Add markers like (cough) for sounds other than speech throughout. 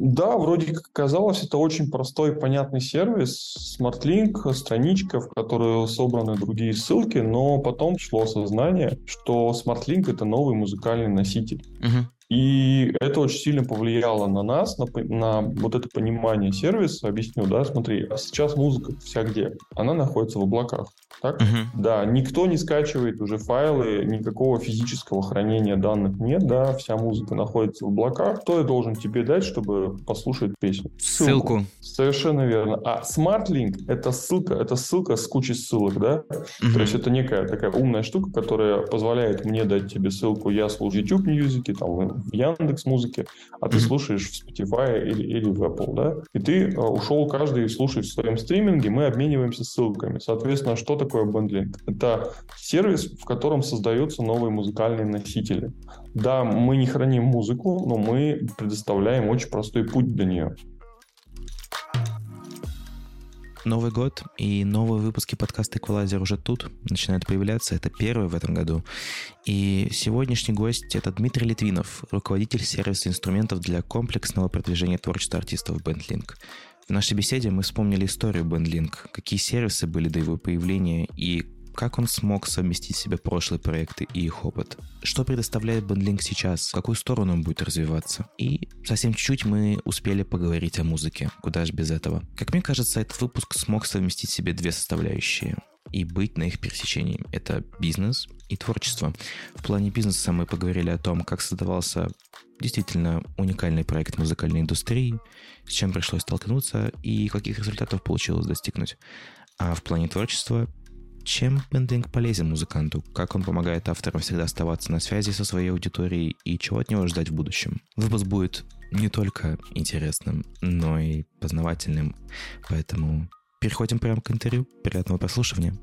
Да, вроде как казалось, это очень простой и понятный сервис, SmartLink, страничка, в которую собраны другие ссылки, но потом пришло осознание, что SmartLink — это новый музыкальный носитель. Угу. И это очень сильно повлияло на нас, на, на вот это понимание сервиса. Объясню, да, смотри, а сейчас музыка вся где? Она находится в облаках. Так? Угу. Да, никто не скачивает уже файлы, никакого физического хранения данных нет, да, вся музыка находится в облаках. Кто я должен тебе дать, чтобы послушать песню? Ссылку. Ссылку. Совершенно верно. А SmartLink — это ссылка, это ссылка с кучей ссылок, да? Угу. То есть это некая такая умная штука, которая позволяет мне дать тебе ссылку, я слушаю YouTube Music, там, в Яндекс Музыке, а ты слушаешь в Spotify или, или в Apple, да? И ты э, ушел, каждый слушает в своем стриминге, мы обмениваемся ссылками. Соответственно, что такое бендлинг? Это сервис, в котором создаются новые музыкальные носители. Да, мы не храним музыку, но мы предоставляем очень простой путь до нее. Новый год и новые выпуски подкаста Equalizer уже тут, начинают появляться. Это первый в этом году. И сегодняшний гость — это Дмитрий Литвинов, руководитель сервиса инструментов для комплексного продвижения творчества артистов BandLink. В нашей беседе мы вспомнили историю BandLink, какие сервисы были до его появления и как он смог совместить в себе прошлые проекты и их опыт? Что предоставляет BandLink сейчас? В какую сторону он будет развиваться? И совсем чуть-чуть мы успели поговорить о музыке. Куда же без этого? Как мне кажется, этот выпуск смог совместить в себе две составляющие и быть на их пересечении. Это бизнес и творчество. В плане бизнеса мы поговорили о том, как создавался действительно уникальный проект музыкальной индустрии, с чем пришлось столкнуться и каких результатов получилось достигнуть. А в плане творчества чем бендинг полезен музыканту? Как он помогает авторам всегда оставаться на связи со своей аудиторией и чего от него ждать в будущем? Выпуск будет не только интересным, но и познавательным. Поэтому переходим прямо к интервью. Приятного прослушивания.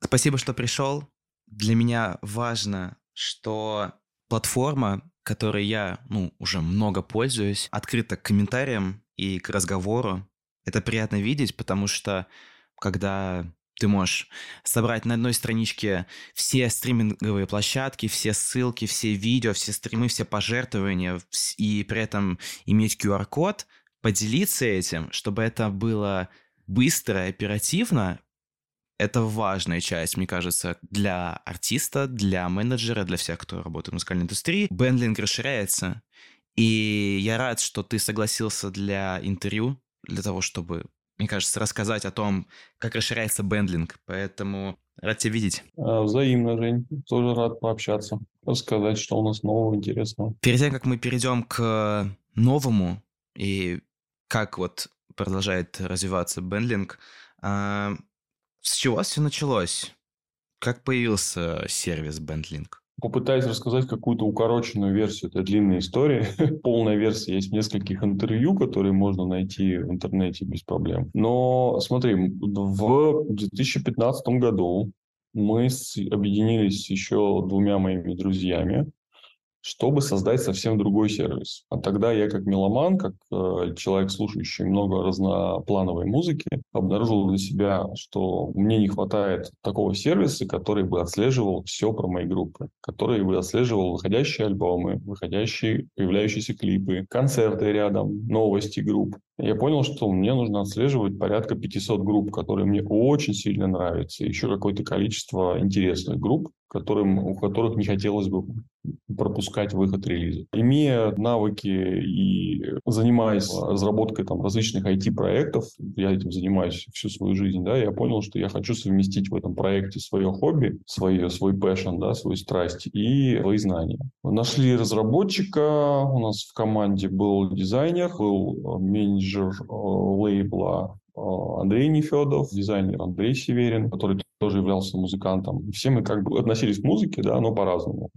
Спасибо, что пришел. Для меня важно, что платформа, которой я ну, уже много пользуюсь, открыта к комментариям, и к разговору. Это приятно видеть, потому что когда ты можешь собрать на одной страничке все стриминговые площадки, все ссылки, все видео, все стримы, все пожертвования, и при этом иметь QR-код, поделиться этим, чтобы это было быстро, оперативно, это важная часть, мне кажется, для артиста, для менеджера, для всех, кто работает в музыкальной индустрии. Бендлинг расширяется, и я рад, что ты согласился для интервью, для того, чтобы, мне кажется, рассказать о том, как расширяется бендлинг. Поэтому рад тебя видеть. А, взаимно, Жень. Тоже рад пообщаться, рассказать, что у нас нового интересного. Перед тем, как мы перейдем к новому и как вот продолжает развиваться бендлинг, а, с чего все началось? Как появился сервис Бендлинг? Попытаюсь рассказать какую-то укороченную версию этой длинной истории. (laughs) Полная версия есть в нескольких интервью, которые можно найти в интернете без проблем. Но смотри, в 2015 году мы объединились еще двумя моими друзьями чтобы создать совсем другой сервис. А тогда я как меломан, как э, человек, слушающий много разноплановой музыки, обнаружил для себя, что мне не хватает такого сервиса, который бы отслеживал все про мои группы, который бы отслеживал выходящие альбомы, выходящие, появляющиеся клипы, концерты рядом, новости групп. Я понял, что мне нужно отслеживать порядка 500 групп, которые мне очень сильно нравятся, еще какое-то количество интересных групп, которым, у которых не хотелось бы пропускать выход релиза. Имея навыки и занимаясь разработкой там, различных IT-проектов, я этим занимаюсь всю свою жизнь, да, я понял, что я хочу совместить в этом проекте свое хобби, свое, свой passion, да, свою страсть и свои знания. Нашли разработчика, у нас в команде был дизайнер, был менеджер э, лейбла э, Андрей Нефедов, дизайнер Андрей Северин, который тоже являлся музыкантом. Все мы как бы относились к музыке, да, но по-разному.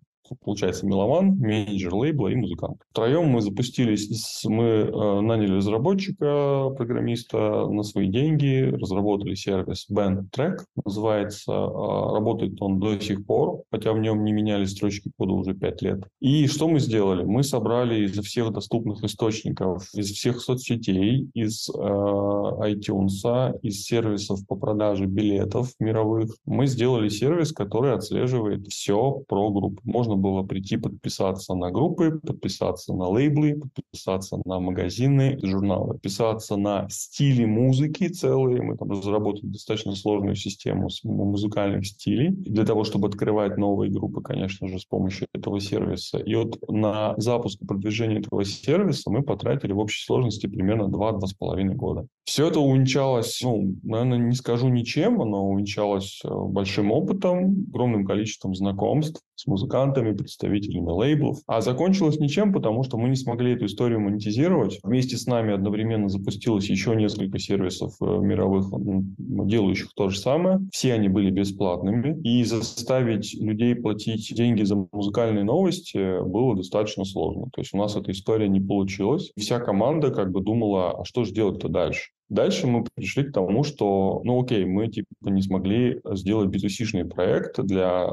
Получается, меломан, менеджер лейбла и музыкант. Втроем мы запустились, мы э, наняли разработчика, программиста на свои деньги, разработали сервис Band Track, называется, э, работает он до сих пор, хотя в нем не меняли строчки кода уже 5 лет. И что мы сделали? Мы собрали из всех доступных источников, из всех соцсетей, из э, iTunes, из сервисов по продаже билетов мировых, мы сделали сервис, который отслеживает все про группу. Можно было прийти подписаться на группы, подписаться на лейблы, подписаться на магазины, журналы, подписаться на стили музыки целые. Мы там разработали достаточно сложную систему музыкальных стилей для того, чтобы открывать новые группы, конечно же, с помощью этого сервиса. И вот на запуск и продвижение этого сервиса мы потратили в общей сложности примерно 2-2,5 года. Все это увенчалось, ну, наверное, не скажу ничем, оно увенчалось э, большим опытом, огромным количеством знакомств с музыкантами, представителями лейблов. А закончилось ничем, потому что мы не смогли эту историю монетизировать. Вместе с нами одновременно запустилось еще несколько сервисов э, мировых, делающих то же самое. Все они были бесплатными. И заставить людей платить деньги за музыкальные новости было достаточно сложно. То есть у нас эта история не получилась. Вся команда как бы думала, а что же делать-то дальше? Дальше мы пришли к тому, что, ну окей, мы типа не смогли сделать B2C-шный проект для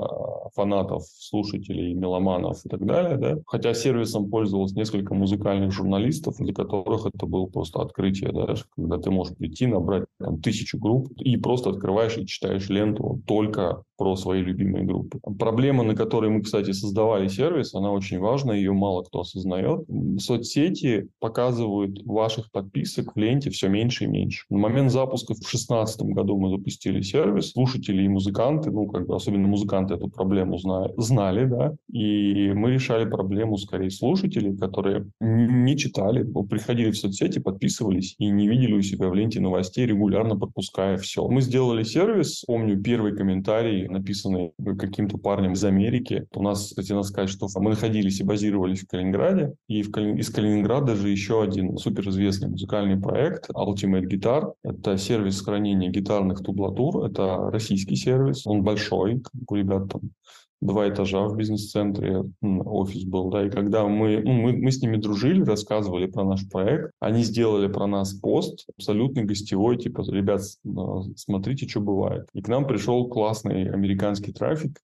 фанатов, слушателей, меломанов и так далее, да, хотя сервисом пользовалось несколько музыкальных журналистов, для которых это было просто открытие, да, когда ты можешь прийти, набрать там, тысячу групп и просто открываешь и читаешь ленту только про свои любимые группы. Проблема, на которой мы, кстати, создавали сервис, она очень важна, ее мало кто осознает. Соцсети показывают ваших подписок в ленте все меньше и меньше. На момент запуска в 2016 году мы запустили сервис. Слушатели и музыканты, ну, как бы особенно музыканты эту проблему знали, знали да, и мы решали проблему скорее слушателей, которые не читали, приходили в соцсети, подписывались и не видели у себя в ленте новостей, регулярно пропуская все. Мы сделали сервис, помню, первый комментарий написанный каким-то парнем из Америки. У нас, кстати, надо сказать, что мы находились и базировались в Калининграде, и в Кали... из Калининграда же еще один суперизвестный музыкальный проект Ultimate Guitar. Это сервис хранения гитарных тублатур, это российский сервис, он большой, у ребят там два этажа в бизнес-центре, офис был, да, и когда мы, ну, мы, мы с ними дружили, рассказывали про наш проект, они сделали про нас пост абсолютно гостевой, типа, ребят, смотрите, что бывает. И к нам пришел классный американский трафик,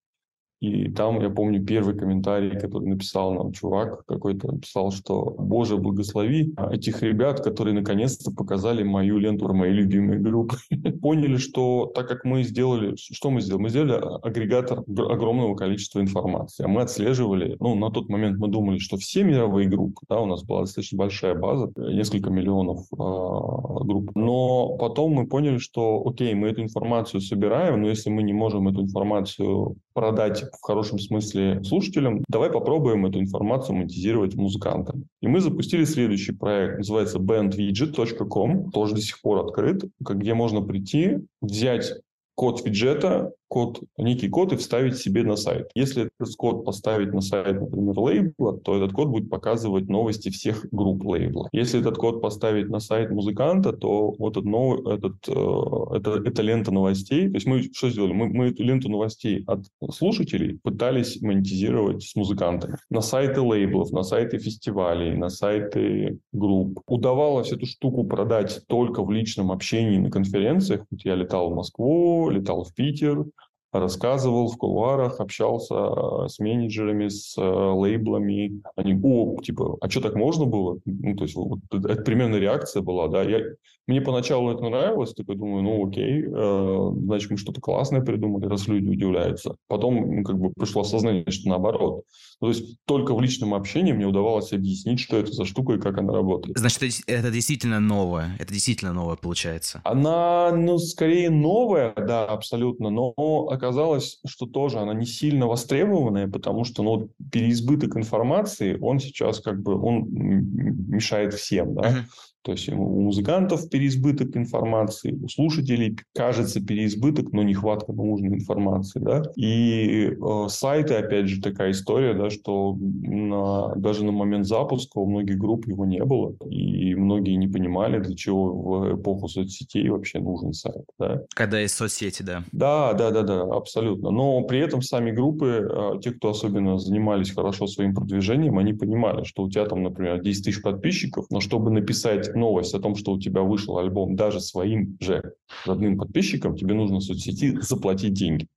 и там, я помню, первый комментарий, который написал нам чувак какой-то, написал, что «Боже, благослови этих ребят, которые наконец-то показали мою ленту мои любимые группы». (laughs) Поняли, что так как мы сделали... Что мы сделали? Мы сделали агрегатор огромного количества информации. А мы отслеживали... Ну, на тот момент мы думали, что все мировые группы, да, у нас была достаточно большая база, несколько миллионов э, групп. Но потом мы поняли, что, окей, мы эту информацию собираем, но если мы не можем эту информацию продать в хорошем смысле слушателям, давай попробуем эту информацию монетизировать музыкантам. И мы запустили следующий проект, называется bandwidget.com, тоже до сих пор открыт, где можно прийти, взять код виджета, код, некий код и вставить себе на сайт. Если этот код поставить на сайт, например, лейбла, то этот код будет показывать новости всех групп лейбла. Если этот код поставить на сайт музыканта, то вот этот этот, э, это, это лента новостей. То есть мы что сделали? Мы, мы эту ленту новостей от слушателей пытались монетизировать с музыкантами. На сайты лейблов, на сайты фестивалей, на сайты групп. Удавалось эту штуку продать только в личном общении на конференциях. Вот я летал в Москву, летал в Питер, рассказывал в кулуарах, общался э, с менеджерами, с э, лейблами. Они, о, типа, а что так можно было? Ну, то есть, вот, это примерно реакция была, да. Я, мне поначалу это нравилось, такой думаю, ну, окей, э, значит, мы что-то классное придумали, раз люди удивляются. Потом, ну, как бы, пришло осознание, что наоборот. Ну, то есть, только в личном общении мне удавалось объяснить, что это за штука и как она работает. Значит, это, это действительно новое, это действительно новое получается. Она, ну, скорее новая, да, абсолютно, но оказалось, что тоже она не сильно востребованная, потому что ну, переизбыток информации, он сейчас как бы он мешает всем. Да? Uh-huh. То есть у музыкантов переизбыток информации, у слушателей кажется переизбыток, но нехватка нужной информации. Да? И э, сайты, опять же, такая история, да, что на, даже на момент запуска у многих групп его не было. И многие не понимали, для чего в эпоху соцсетей вообще нужен сайт. Да? Когда есть соцсети, да. Да, да, да, да, абсолютно. Но при этом сами группы, э, те, кто особенно занимались хорошо своим продвижением, они понимали, что у тебя там, например, 10 тысяч подписчиков, но чтобы написать новость о том, что у тебя вышел альбом даже своим же родным подписчикам, тебе нужно в соцсети заплатить деньги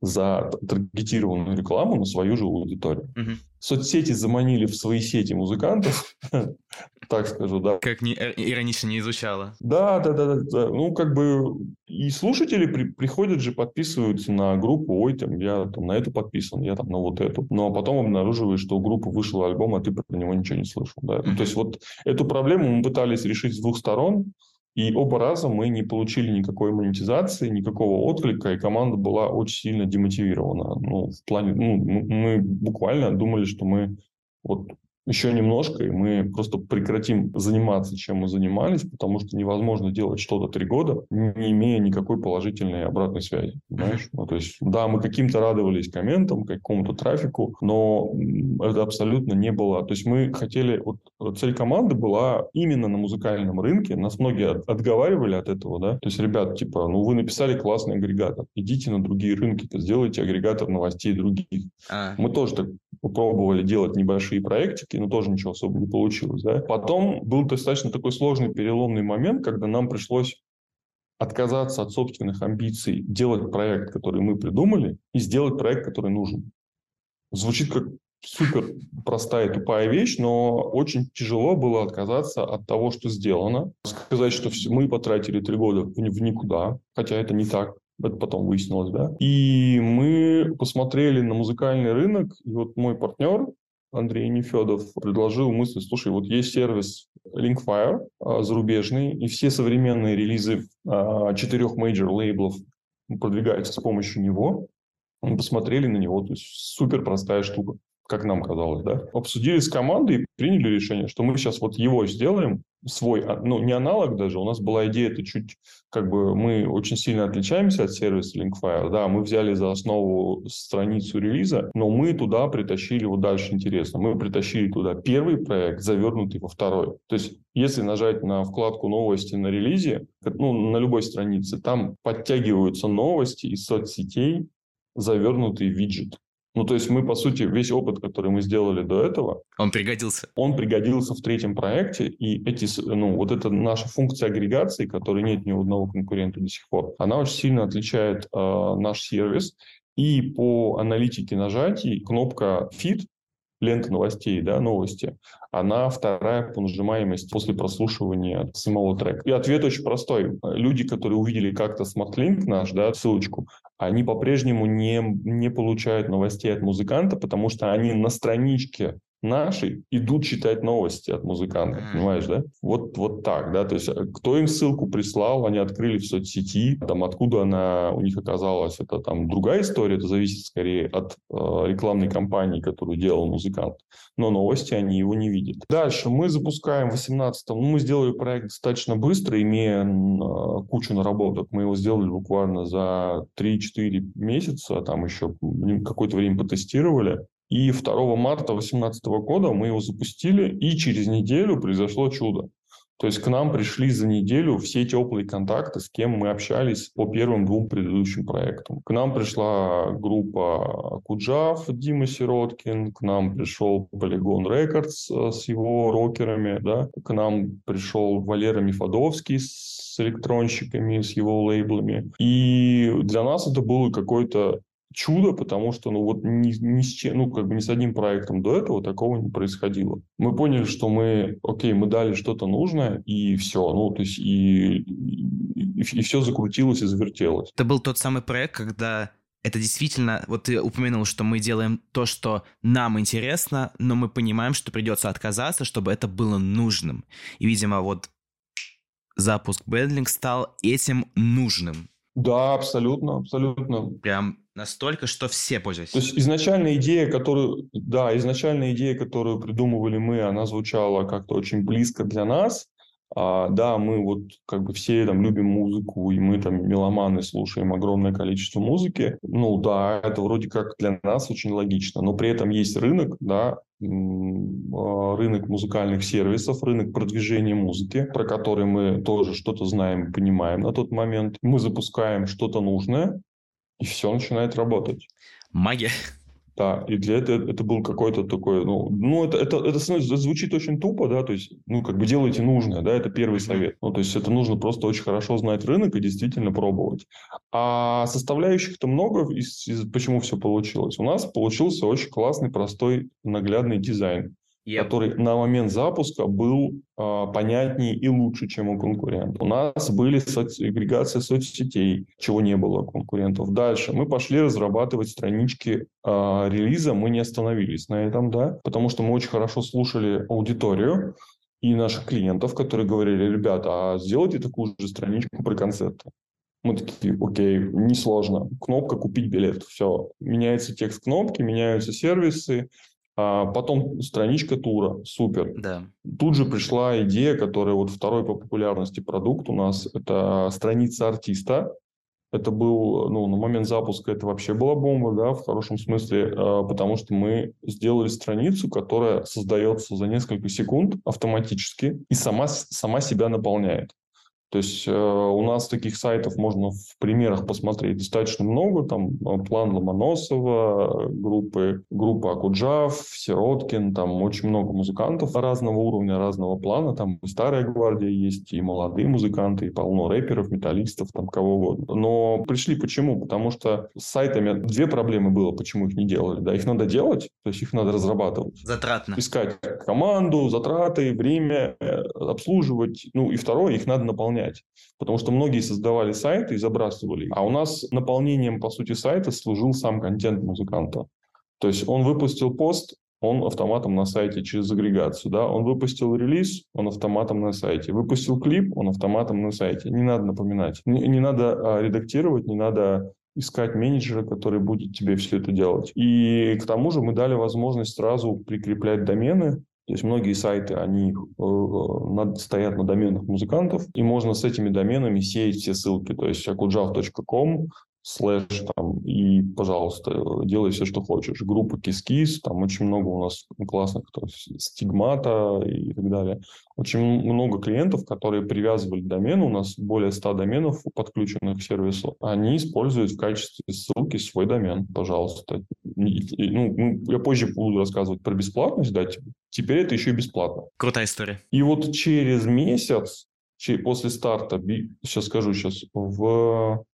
за таргетированную рекламу на свою же аудиторию. Угу. Соцсети заманили в свои сети музыкантов, (laughs) так скажу, да. Как ни, э, иронично не изучало. Да, да, да, да. Ну, как бы и слушатели при, приходят же, подписываются на группу, ой, там, я там на эту подписан, я там на вот эту. Но потом обнаруживаешь, что у группы вышел альбом, а ты про него ничего не слышал. Да? Mm-hmm. То есть вот эту проблему мы пытались решить с двух сторон. И оба раза мы не получили никакой монетизации, никакого отклика, и команда была очень сильно демотивирована. Ну, в плане, ну, мы буквально думали, что мы вот еще немножко, и мы просто прекратим заниматься, чем мы занимались, потому что невозможно делать что-то три года, не имея никакой положительной обратной связи. Понимаешь? Ну, то есть, да, мы каким-то радовались комментам, какому-то трафику, но это абсолютно не было. То есть мы хотели... Вот цель команды была именно на музыкальном рынке. Нас многие отговаривали от этого, да. То есть, ребят, типа, ну вы написали классный агрегатор, идите на другие рынки, сделайте агрегатор новостей других. А. Мы тоже так попробовали делать небольшие проектики, но тоже ничего особо не получилось. Да? Потом был достаточно такой сложный переломный момент, когда нам пришлось отказаться от собственных амбиций, делать проект, который мы придумали, и сделать проект, который нужен. Звучит как супер простая тупая вещь, но очень тяжело было отказаться от того, что сделано. Сказать, что мы потратили три года в никуда, хотя это не так. Это потом выяснилось, да. И мы посмотрели на музыкальный рынок, и вот мой партнер, Андрей Нефедов предложил мысль, слушай, вот есть сервис Linkfire а, зарубежный, и все современные релизы а, четырех major лейблов продвигаются с помощью него. Мы посмотрели на него, то есть супер простая штука как нам казалось, да, обсудили с командой и приняли решение, что мы сейчас вот его сделаем, свой, а, ну, не аналог даже, у нас была идея, это чуть, как бы, мы очень сильно отличаемся от сервиса Linkfire, да, мы взяли за основу страницу релиза, но мы туда притащили, вот дальше интересно, мы притащили туда первый проект, завернутый во второй. То есть, если нажать на вкладку новости на релизе, ну, на любой странице, там подтягиваются новости из соцсетей, завернутый виджет. Ну, то есть мы, по сути, весь опыт, который мы сделали до этого... Он пригодился. Он пригодился в третьем проекте, и эти, ну, вот эта наша функция агрегации, которой нет ни у одного конкурента до сих пор, она очень сильно отличает э, наш сервис. И по аналитике нажатий кнопка Feed, лента новостей, да, новости, она вторая по нажимаемости после прослушивания самого трека. И ответ очень простой. Люди, которые увидели как-то смарт-линк наш, да, ссылочку, они по-прежнему не, не получают новостей от музыканта, потому что они на страничке наши идут читать новости от музыкантов, mm-hmm. понимаешь, да? Вот, вот так, да, то есть э, кто им ссылку прислал, они открыли в соцсети, там откуда она у них оказалась, это там другая история, это зависит скорее от э, рекламной кампании, которую делал музыкант, но новости они его не видят. Дальше мы запускаем в 18 ну, мы сделали проект достаточно быстро, имея э, кучу наработок, мы его сделали буквально за 3-4 месяца, там еще какое-то время потестировали, и 2 марта 2018 года мы его запустили, и через неделю произошло чудо. То есть к нам пришли за неделю все теплые контакты, с кем мы общались по первым двум предыдущим проектам. К нам пришла группа Куджав, Дима Сироткин, к нам пришел Polygon Records э, с его рокерами, да? к нам пришел Валера Мифодовский с электронщиками, с его лейблами. И для нас это было какой-то чудо, потому что, ну, вот ни, ни с чем, ну, как бы ни с одним проектом до этого такого не происходило. Мы поняли, что мы, окей, мы дали что-то нужное, и все, ну, то есть, и, и, и все закрутилось и завертелось. Это был тот самый проект, когда это действительно, вот ты упомянул, что мы делаем то, что нам интересно, но мы понимаем, что придется отказаться, чтобы это было нужным. И, видимо, вот запуск Бендлинг стал этим нужным. Да, абсолютно, абсолютно. Прям настолько, что все пользуются. То есть изначальная идея, которую, да, изначальная идея, которую придумывали мы, она звучала как-то очень близко для нас, А, да, мы вот как бы все там любим музыку, и мы там меломаны слушаем огромное количество музыки. Ну да, это вроде как для нас очень логично, но при этом есть рынок, да, а, рынок музыкальных сервисов, рынок продвижения музыки, про который мы тоже что-то знаем, понимаем на тот момент. Мы запускаем что-то нужное, и все начинает работать. Магия. Да, и для этого это был какой-то такой, ну, ну это, это, это звучит очень тупо, да, то есть, ну, как бы делайте нужное, да, это первый совет. Ну, то есть, это нужно просто очень хорошо знать рынок и действительно пробовать. А составляющих-то много, из, из, почему все получилось. У нас получился очень классный, простой, наглядный дизайн yep. который на момент запуска был э, понятнее и лучше, чем у конкурентов. У нас были агрегации соцсетей, чего не было у конкурентов. Дальше мы пошли разрабатывать странички э, релиза, мы не остановились на этом, да, потому что мы очень хорошо слушали аудиторию, и наших клиентов, которые говорили, ребята, а сделайте такую же страничку про концерты. Мы такие, окей, несложно. Кнопка «Купить билет». Все. Меняется текст кнопки, меняются сервисы, а потом страничка тура, супер. Да. Тут же пришла идея, которая вот второй по популярности продукт у нас, это страница артиста. Это был, ну, на момент запуска это вообще была бомба, да, в хорошем смысле, а, потому что мы сделали страницу, которая создается за несколько секунд автоматически и сама, сама себя наполняет. То есть э, у нас таких сайтов можно в примерах посмотреть достаточно много. Там э, план Ломоносова, группы, группа Акуджав, Сироткин, там очень много музыкантов разного уровня, разного плана. Там и старая гвардия есть, и молодые музыканты, и полно рэперов, металлистов, там кого угодно. Но пришли почему? Потому что с сайтами две проблемы было, почему их не делали. Да, их надо делать, то есть их надо разрабатывать. Затратно. Искать команду, затраты, время, э, обслуживать. Ну и второе, их надо наполнять наполнять. Потому что многие создавали сайты и забрасывали. А у нас наполнением, по сути, сайта служил сам контент музыканта. То есть он выпустил пост, он автоматом на сайте через агрегацию, да, он выпустил релиз, он автоматом на сайте, выпустил клип, он автоматом на сайте. Не надо напоминать, не, не надо а, редактировать, не надо искать менеджера, который будет тебе все это делать. И к тому же мы дали возможность сразу прикреплять домены, то есть многие сайты, они э, стоят на доменах музыкантов, и можно с этими доменами сеять все ссылки. То есть akujav.com слэш там, и, пожалуйста, делай все, что хочешь. Группа KissKiss, там очень много у нас классных, то есть стигмата и так далее. Очень много клиентов, которые привязывали домен, у нас более 100 доменов подключенных к сервису, они используют в качестве ссылки свой домен, пожалуйста. И, ну, я позже буду рассказывать про бесплатность, да, теперь это еще и бесплатно. Крутая история. И вот через месяц, после старта, сейчас скажу сейчас, в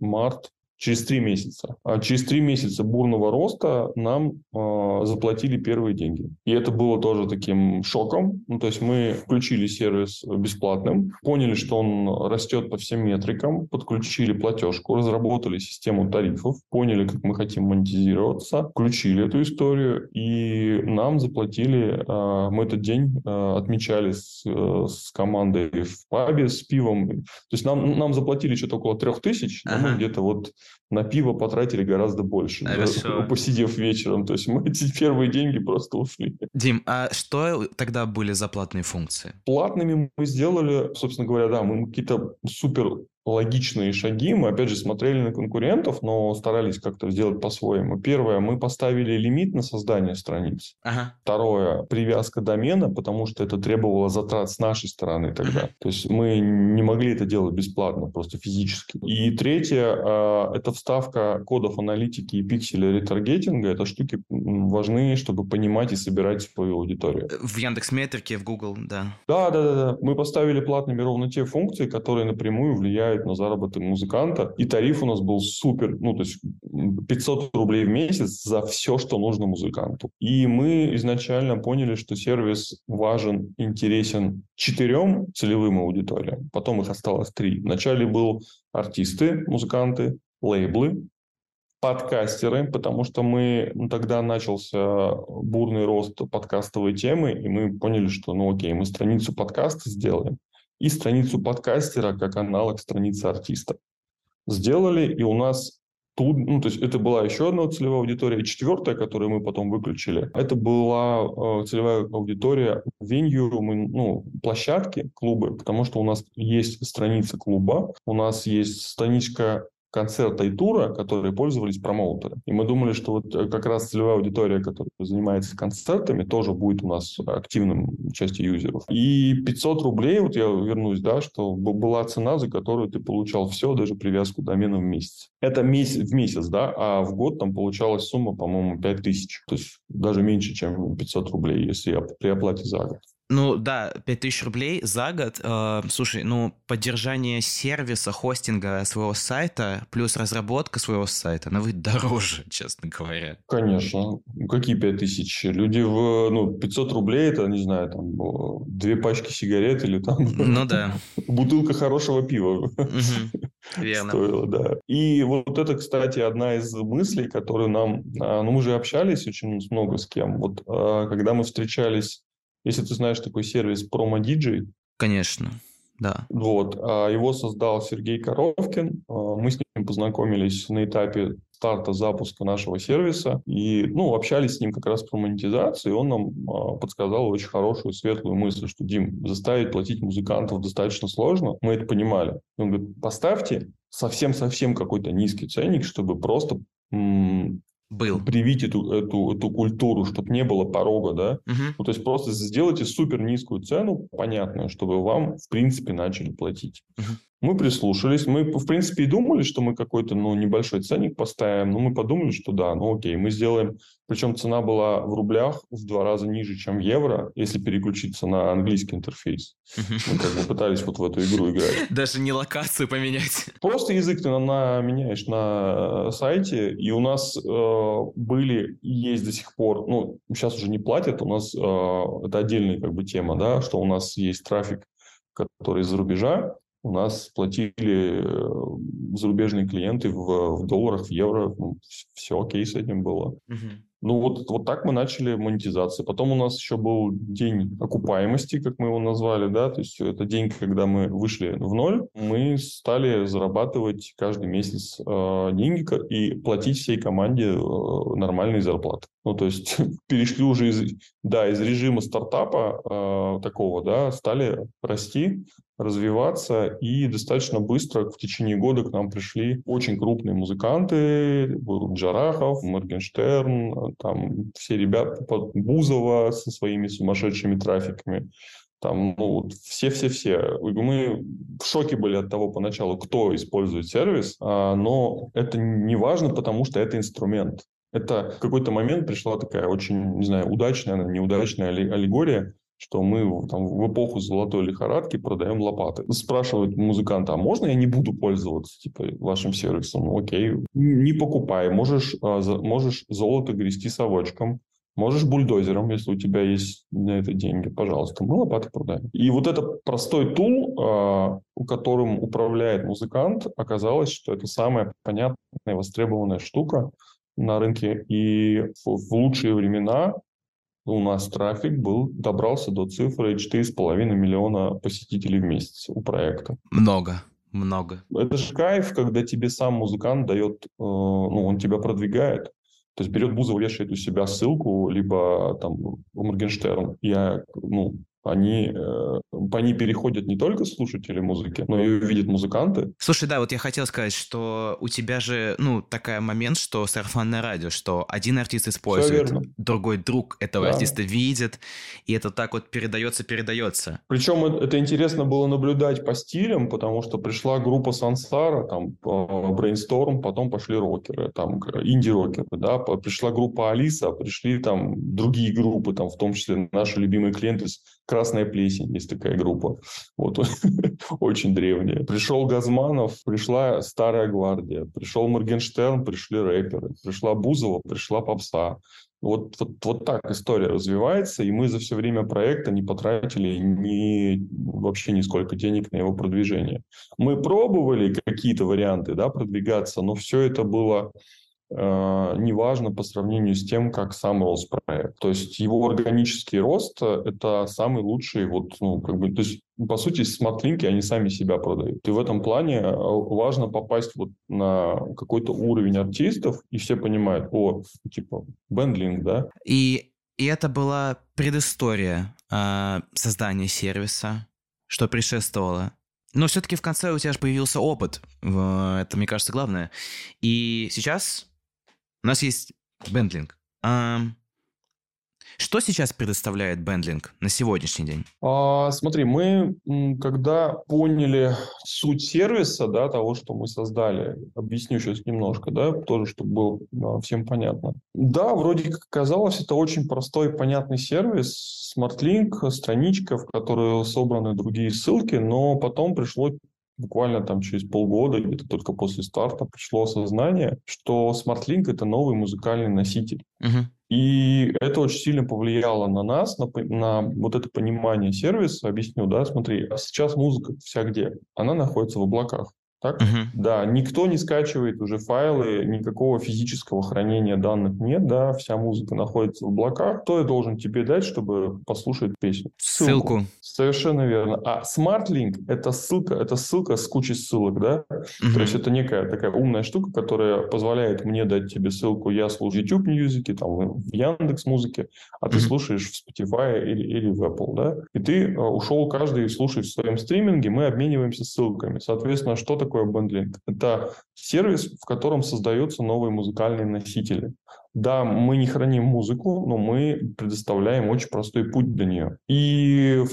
Mart. Через три месяца. А через три месяца бурного роста нам э, заплатили первые деньги. И это было тоже таким шоком. Ну, то есть мы включили сервис бесплатным, поняли, что он растет по всем метрикам, подключили платежку, разработали систему тарифов, поняли, как мы хотим монетизироваться, включили эту историю, и нам заплатили, э, мы этот день э, отмечали с, э, с командой в пабе с пивом. То есть нам, нам заплатили что-то около трех тысяч, ага. мы где-то вот на пиво потратили гораздо больше, да, (laughs) посидев вечером. То есть мы (laughs) эти первые деньги просто ушли. Дим, а что тогда были за платные функции? Платными мы сделали, собственно говоря, да, мы какие-то супер логичные шаги. Мы, опять же, смотрели на конкурентов, но старались как-то сделать по-своему. Первое, мы поставили лимит на создание страниц. Ага. Второе, привязка домена, потому что это требовало затрат с нашей стороны тогда. Ага. То есть мы не могли это делать бесплатно, просто физически. И третье, а, это вставка кодов аналитики и пикселя ретаргетинга. Это штуки важны, чтобы понимать и собирать свою аудиторию. В Яндекс Метрике, в Google, да. Да, да, да, да. Мы поставили платными ровно те функции, которые напрямую влияют влияют на заработок музыканта. И тариф у нас был супер, ну, то есть 500 рублей в месяц за все, что нужно музыканту. И мы изначально поняли, что сервис важен, интересен четырем целевым аудиториям. Потом их осталось три. Вначале был артисты, музыканты, лейблы, подкастеры, потому что мы ну, тогда начался бурный рост подкастовой темы, и мы поняли, что ну окей, мы страницу подкаста сделаем, и страницу подкастера как аналог страницы артиста. Сделали, и у нас тут, ну, то есть это была еще одна целевая аудитория. Четвертая, которую мы потом выключили, это была э, целевая аудитория венью, ну, площадки, клубы, потому что у нас есть страница клуба, у нас есть страничка концерта и тура, которые пользовались промоутеры. И мы думали, что вот э, как раз целевая аудитория, которая занимается концертами, тоже будет у нас активным частью юзеров. И 500 рублей, вот я вернусь, да, что была цена, за которую ты получал все, даже привязку домена в месяц. Это месяц, в месяц, да, а в год там получалась сумма, по-моему, 5000. То есть даже меньше, чем 500 рублей, если при оплате за год. Ну да, 5000 рублей за год. Э, слушай, ну поддержание сервиса, хостинга своего сайта плюс разработка своего сайта, она выйдет (laughs) дороже, честно говоря. Конечно. Ну, какие 5000? Люди в... Ну, 500 рублей это, не знаю, там две пачки сигарет или там... Ну да. (laughs) Бутылка хорошего пива. (laughs) Верно. Стоило, да. И вот это, кстати, одна из мыслей, которые нам... А, ну, мы же общались очень много с кем. Вот а, когда мы встречались если ты знаешь такой сервис Promo DJ. Конечно, да. Вот. А его создал Сергей Коровкин. А, мы с ним познакомились на этапе старта запуска нашего сервиса и ну, общались с ним как раз про монетизацию, и он нам а, подсказал очень хорошую светлую мысль, что, Дим, заставить платить музыкантов достаточно сложно, мы это понимали. Он говорит, поставьте совсем-совсем какой-то низкий ценник, чтобы просто был. привить эту, эту, эту культуру, чтобы не было порога, да. Угу. Ну, то есть просто сделайте супер низкую цену, понятную, чтобы вам, в принципе, начали платить. Угу. Мы прислушались, мы, в принципе, и думали, что мы какой-то, ну, небольшой ценник поставим, но мы подумали, что да, ну, окей, мы сделаем, причем цена была в рублях в два раза ниже, чем в евро, если переключиться на английский интерфейс. Мы как бы пытались вот в эту игру играть. (laughs) Даже не локацию поменять. Просто язык ты на, на, меняешь на э, сайте, и у нас э, были и есть до сих пор, ну, сейчас уже не платят, у нас э, это отдельная как бы тема, да, что у нас есть трафик, который из-за рубежа, у нас платили э, зарубежные клиенты в, в долларах, в евро. Ну, все окей с этим было. Угу. Ну, вот, вот так мы начали монетизацию. Потом у нас еще был день окупаемости, как мы его назвали, да, то есть это день, когда мы вышли в ноль, мы стали зарабатывать каждый месяц э, деньги и платить всей команде э, нормальные зарплаты. Ну, то есть (laughs) перешли уже из, да, из режима стартапа э, такого, да, стали расти, развиваться, и достаточно быстро в течение года к нам пришли очень крупные музыканты, был Джарахов, Моргенштерн, там все ребята, Бузова со своими сумасшедшими трафиками, там, ну, вот все-все-все. Мы в шоке были от того поначалу, кто использует сервис, а, но это не важно, потому что это инструмент. Это в какой-то момент пришла такая очень, не знаю, удачная, неудачная аллегория, что мы там, в эпоху золотой лихорадки продаем лопаты. Спрашивают музыканта, а можно я не буду пользоваться типа, вашим сервисом? Окей, не покупай. Можешь, а, можешь золото грести совочком, Можешь бульдозером, если у тебя есть на это деньги, пожалуйста, мы лопаты продаем. И вот этот простой тул, а, которым управляет музыкант, оказалось, что это самая понятная и востребованная штука на рынке. И в лучшие времена у нас трафик был, добрался до цифры 4,5 миллиона посетителей в месяц у проекта. Много, много. Это же кайф, когда тебе сам музыкант дает, э, ну, он тебя продвигает. То есть берет Бузова, вешает у себя ссылку, либо там Моргенштерн. Я, ну, они, э, по ней переходят не только слушатели музыки, но и видят музыканты. Слушай, да, вот я хотел сказать, что у тебя же, ну, такой момент, что сарафанное радио, что один артист использует, другой друг этого да. артиста видит, и это так вот передается, передается. Причем это интересно было наблюдать по стилям, потому что пришла группа Сансара, там, Brainstorm, потом пошли рокеры, там, инди-рокеры, да, пришла группа Алиса, пришли там другие группы, там, в том числе наши любимые клиенты Красная плесень, есть такая группа. Вот, (laughs) очень древняя. Пришел Газманов, пришла Старая Гвардия. Пришел Моргенштерн, пришли рэперы. Пришла Бузова, пришла Попса. Вот, вот, вот так история развивается, и мы за все время проекта не потратили ни, вообще нисколько денег на его продвижение. Мы пробовали какие-то варианты да, продвигаться, но все это было неважно по сравнению с тем, как сам рос проект. То есть его органический рост – это самый лучший, вот, ну, как бы, то есть, по сути, смартлинки, они сами себя продают. И в этом плане э, важно попасть вот на какой-то уровень артистов, и все понимают, о, типа, бендлинг, да? И, и это была предыстория э, создания сервиса, что предшествовало. Но все-таки в конце у тебя же появился опыт. Это, мне кажется, главное. И сейчас у нас есть бендлинг. Что сейчас предоставляет бендлинг на сегодняшний день? А, смотри, мы когда поняли суть сервиса, да, того, что мы создали, объясню сейчас немножко, да, тоже, чтобы было да, всем понятно. Да, вроде как казалось, это очень простой понятный сервис, SmartLink, страничка, в которой собраны другие ссылки, но потом пришло буквально там через полгода, где-то только после старта, пришло осознание, что SmartLink — это новый музыкальный носитель. Uh-huh. И это очень сильно повлияло на нас, на, на вот это понимание сервиса. Объясню, да, смотри, а сейчас музыка вся где? Она находится в облаках. Так? Uh-huh. Да, никто не скачивает уже файлы, никакого физического хранения данных нет, да, вся музыка находится в облаках. Кто я должен тебе дать, чтобы послушать песню? Ссылку. Ссылку. Совершенно верно. А SmartLink – это ссылка, это ссылка с кучей ссылок, да? Uh-huh. То есть это некая такая умная штука, которая позволяет мне дать тебе ссылку. Я слушаю YouTube Music, там, в Яндекс Музыке, а ты uh-huh. слушаешь в Spotify или, или в Apple, да? И ты э, ушел каждый слушает в своем стриминге, мы обмениваемся ссылками. Соответственно, что такое бендлинг? Это сервис, в котором создаются новые музыкальные носители. Да, мы не храним музыку, но мы предоставляем очень простой путь до нее. И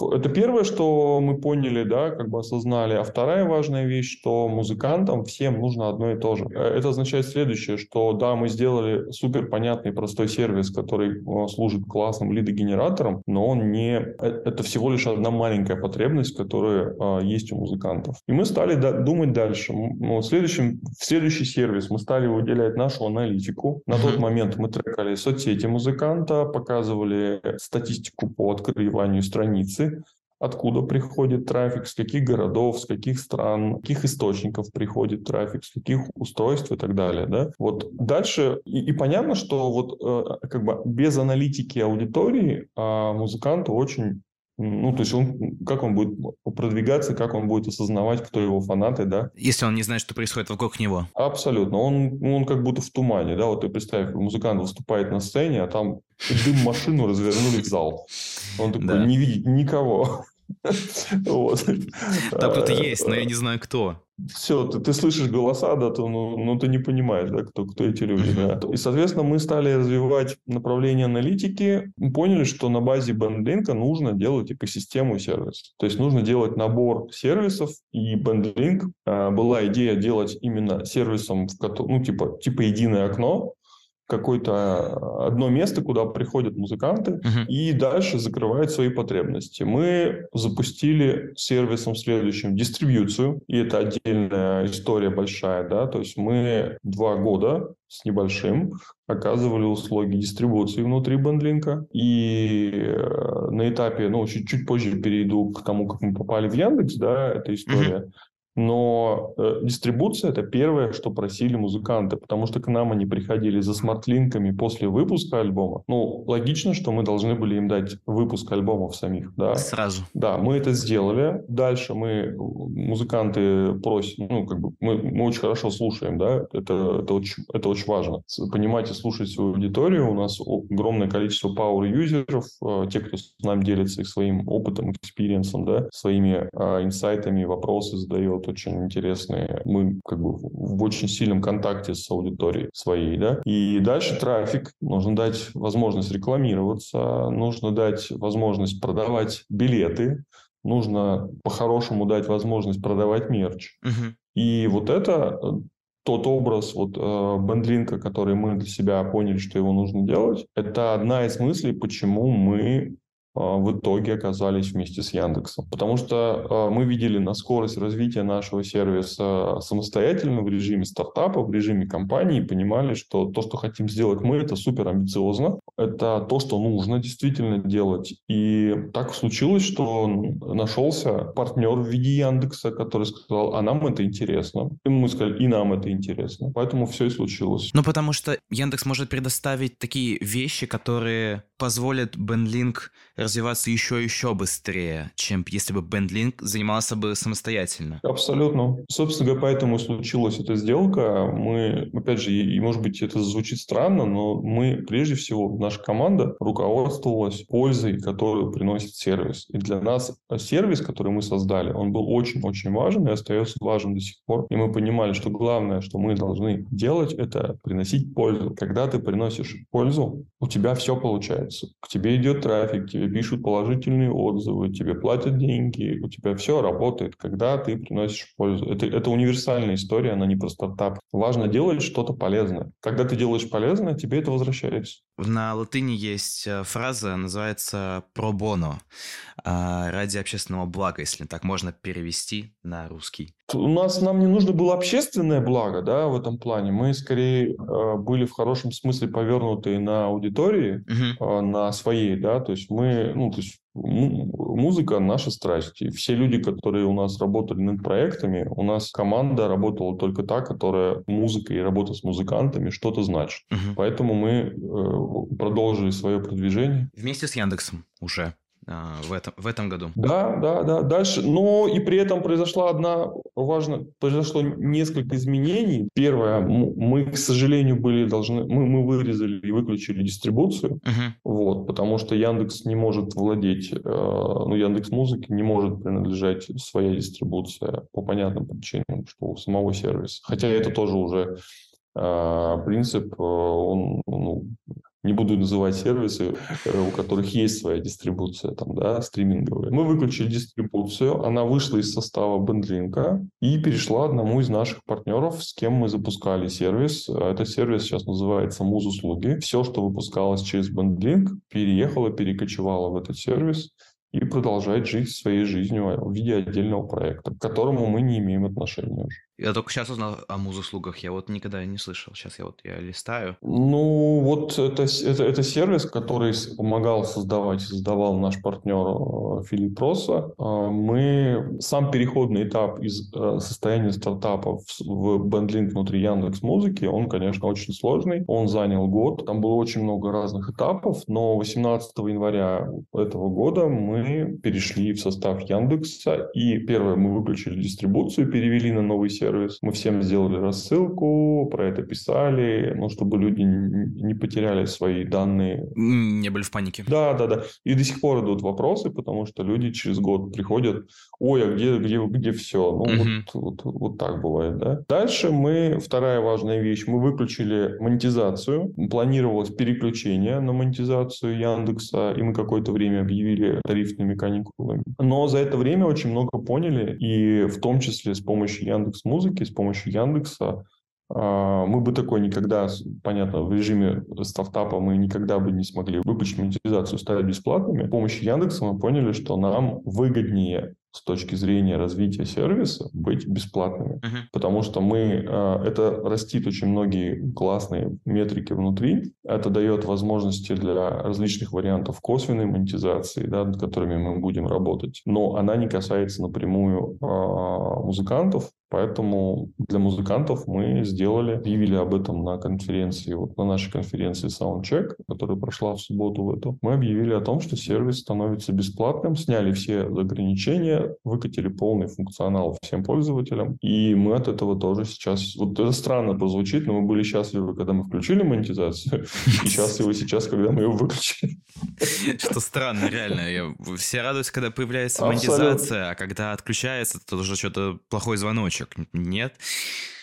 это первое, что мы поняли, да, как бы осознали. А вторая важная вещь, что музыкантам всем нужно одно и то же. Э, это означает следующее, что да, мы сделали супер понятный простой сервис, который э, служит классным лидогенератором, но он не... Э, это всего лишь одна маленькая потребность, которая есть у музыкантов. И мы стали думать дальше. Ну, в, следующем, в следующий сервис мы стали выделять нашу аналитику. На тот момент мы трекали соцсети музыканта, показывали статистику по открыванию страницы, откуда приходит трафик, с каких городов, с каких стран, каких источников приходит трафик, с каких устройств и так далее. Да? Вот дальше, и, и понятно, что вот э, как бы без аналитики аудитории э, музыканту очень ну, то есть он, как он будет продвигаться, как он будет осознавать, кто его фанаты, да. Если он не знает, что происходит вокруг него. Абсолютно. Он, он как будто в тумане, да. Вот ты представь, музыкант выступает на сцене, а там дым машину развернули в зал. Он такой, да. не видит никого. (laughs) Вот. Там кто-то есть, но я не знаю кто. Все, ты, ты слышишь голоса, да, то, ну, ну ты не понимаешь, да, кто, кто эти люди. Да. И, соответственно, мы стали развивать направление аналитики, мы поняли, что на базе BandLink нужно делать экосистему сервисов. То есть нужно делать набор сервисов, и BandLink э, была идея делать именно сервисом, в котором, ну, типа, типа единое окно, какое-то а, одно место, куда приходят музыканты uh-huh. и дальше закрывают свои потребности. Мы запустили сервисом следующим дистрибьюцию, и это отдельная история большая, да, то есть мы два года с небольшим оказывали услуги дистрибуции внутри бендлинка. И э, на этапе, ну, чуть, чуть позже перейду к тому, как мы попали в Яндекс, да, эта история. Uh-huh. Но э, дистрибуция – это первое, что просили музыканты, потому что к нам они приходили за смартлинками после выпуска альбома. Ну, логично, что мы должны были им дать выпуск альбомов самих. Да? Сразу. Да, мы это сделали. Дальше мы, музыканты просят, ну, как бы, мы, мы очень хорошо слушаем, да, это, это, очень, это очень важно. Понимать и слушать свою аудиторию. У нас огромное количество power-юзеров, э, те, кто с нами делится их своим опытом, experience ом, да, своими э, инсайтами, вопросы задает, очень интересные. Мы как бы в очень сильном контакте с аудиторией своей, да. И дальше трафик. Нужно дать возможность рекламироваться, нужно дать возможность продавать билеты, нужно по-хорошему дать возможность продавать мерч. Uh-huh. И вот это э, тот образ вот э, бендлинка, который мы для себя поняли, что его нужно делать, это одна из мыслей, почему мы в итоге оказались вместе с Яндексом. Потому что мы видели на скорость развития нашего сервиса самостоятельно в режиме стартапа, в режиме компании, понимали, что то, что хотим сделать мы, это супер амбициозно, это то, что нужно действительно делать. И так случилось, что нашелся партнер в виде Яндекса, который сказал, а нам это интересно. И мы сказали, и нам это интересно. Поэтому все и случилось. Ну, потому что Яндекс может предоставить такие вещи, которые позволят BandLink развиваться еще и еще быстрее, чем если бы BandLink занимался бы самостоятельно. Абсолютно. Собственно говоря, поэтому случилась эта сделка. Мы, опять же, и, может быть это звучит странно, но мы прежде всего, наша команда руководствовалась пользой, которую приносит сервис. И для нас сервис, который мы создали, он был очень-очень важен и остается важен до сих пор. И мы понимали, что главное, что мы должны делать, это приносить пользу. Когда ты приносишь пользу, у тебя все получается. К тебе идет трафик, тебе пишут положительные отзывы, тебе платят деньги, у тебя все работает, когда ты приносишь пользу. Это, это универсальная история, она не про стартап. Важно делать что-то полезное. Когда ты делаешь полезное, тебе это возвращается. На латыни есть э, фраза, называется «про боно», а, ради общественного блага, если так можно перевести на русский. У нас нам не нужно было общественное благо, да, в этом плане. Мы скорее э, были в хорошем смысле повернуты на аудитории, uh-huh. на своей, да, то есть мы, ну, то есть музыка наша страсть. И все люди, которые у нас работали над проектами, у нас команда работала только та, которая музыка и работа с музыкантами что-то значит. Uh-huh. Поэтому мы э, продолжили свое продвижение. Вместе с Яндексом уже. А, в этом, в этом году. Да, да, да. Дальше. Но и при этом произошла одна важная, произошло несколько изменений. Первое, мы, к сожалению, были должны, мы, мы вырезали и выключили дистрибуцию, uh-huh. вот, потому что Яндекс не может владеть, э, ну, Яндекс Музыки не может принадлежать своя дистрибуция по понятным причинам, что у самого сервиса. Хотя это тоже уже принцип, э, он ну, не буду называть сервисы, э, у которых есть своя дистрибуция, там, да, стриминговая. Мы выключили дистрибуцию, она вышла из состава бендлинка и перешла одному из наших партнеров, с кем мы запускали сервис. Этот сервис сейчас называется Муз-услуги. Все, что выпускалось через бендлинк, переехало, перекочевало в этот сервис и продолжает жить своей жизнью в виде отдельного проекта, к которому мы не имеем отношения уже. Я только сейчас узнал о муз-услугах, я вот никогда не слышал. Сейчас я вот я листаю. Ну, вот это, это, это сервис, который помогал создавать, создавал наш партнер э, Филипп Роса. А, мы сам переходный этап из э, состояния стартапа в бендлинг внутри Яндекс Музыки, он, конечно, очень сложный. Он занял год, там было очень много разных этапов, но 18 января этого года мы перешли в состав Яндекса, и первое, мы выключили дистрибуцию, перевели на новый сервис, сервис. Мы всем сделали рассылку, про это писали, ну, чтобы люди не потеряли свои данные. Не были в панике. Да, да, да. И до сих пор идут вопросы, потому что люди через год приходят, ой, а где, где, где все? Ну, угу. вот, вот, вот так бывает, да. Дальше мы, вторая важная вещь, мы выключили монетизацию. Планировалось переключение на монетизацию Яндекса, и мы какое-то время объявили тарифными каникулами. Но за это время очень много поняли, и в том числе с помощью Яндекс музыки с помощью Яндекса. А, мы бы такой никогда, понятно, в режиме стартапа мы никогда бы не смогли выключить монетизацию, стать бесплатными. С помощью Яндекса мы поняли, что нам выгоднее с точки зрения развития сервиса быть бесплатными. Uh-huh. Потому что мы, а, это растит очень многие классные метрики внутри. Это дает возможности для различных вариантов косвенной монетизации, да, над которыми мы будем работать. Но она не касается напрямую а, музыкантов, Поэтому для музыкантов мы сделали, объявили об этом на конференции, вот на нашей конференции Soundcheck, которая прошла в субботу в эту. Мы объявили о том, что сервис становится бесплатным, сняли все ограничения, выкатили полный функционал всем пользователям, и мы от этого тоже сейчас... Вот это странно прозвучит, но мы были счастливы, когда мы включили монетизацию, (laughs) и счастливы сейчас, когда мы ее выключили. Что странно, реально. Все радуются, когда появляется монетизация, а когда отключается, то уже что-то плохой звоночек. Нет.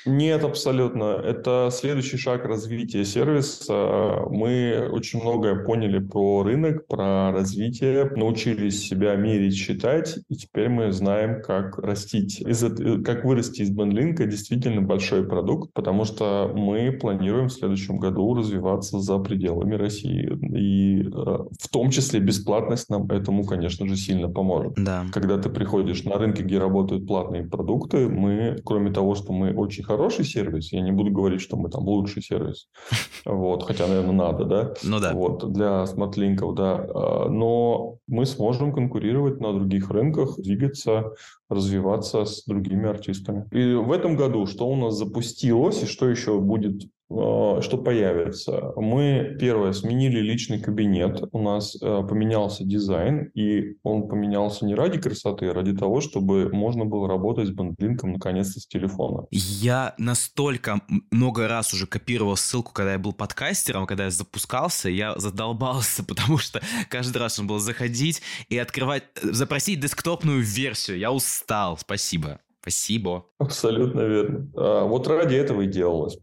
Нет, абсолютно. Это следующий шаг развития сервиса. Мы очень многое поняли про рынок, про развитие, научились себя мерить, считать, и теперь мы знаем, как растить. Из, как вырасти из бендлинка действительно большой продукт, потому что мы планируем в следующем году развиваться за пределами России. И э, в том числе бесплатность нам этому, конечно же, сильно поможет. Да. Когда ты приходишь на рынки, где работают платные продукты, мы, кроме того, что мы очень хороший сервис, я не буду говорить, что мы там лучший сервис, (laughs) вот, хотя, наверное, надо, да? Ну да. Вот, для смартлинков, да. А, но мы сможем конкурировать на других рынках, двигаться, развиваться с другими артистами. И в этом году что у нас запустилось и что еще будет что появится? Мы, первое, сменили личный кабинет. У нас э, поменялся дизайн, и он поменялся не ради красоты, а ради того, чтобы можно было работать с бендлинком наконец-то с телефона. Я настолько много раз уже копировал ссылку, когда я был подкастером, когда я запускался, я задолбался, (laughs) потому что каждый раз нужно было заходить и открывать, э, запросить десктопную версию. Я устал, спасибо. Спасибо. Абсолютно верно. А, вот ради этого и делалось.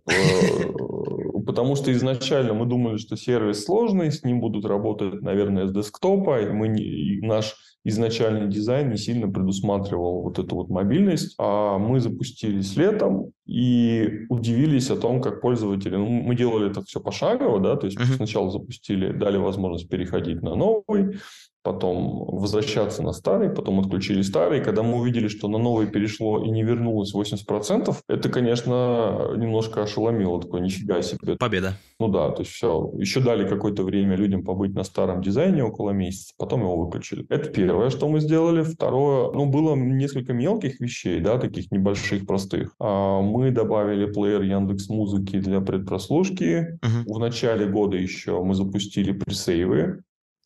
Потому что изначально мы думали, что сервис сложный, с ним будут работать, наверное, с десктопа, и, мы не, и наш изначальный дизайн не сильно предусматривал вот эту вот мобильность. А мы запустились летом и удивились о том, как пользователи... Ну, мы делали это все пошагово, да, то есть uh-huh. сначала запустили, дали возможность переходить на новый, потом возвращаться на старый, потом отключили старый. Когда мы увидели, что на новый перешло и не вернулось 80%, это, конечно, немножко ошеломило. Такое, нифига себе. Победа. Ну да, то есть все. Еще дали какое-то время людям побыть на старом дизайне около месяца, потом его выключили. Это первое, что мы сделали. Второе, ну, было несколько мелких вещей, да, таких небольших, простых. А мы добавили плеер Яндекс Музыки для предпрослушки. Угу. В начале года еще мы запустили пресейвы.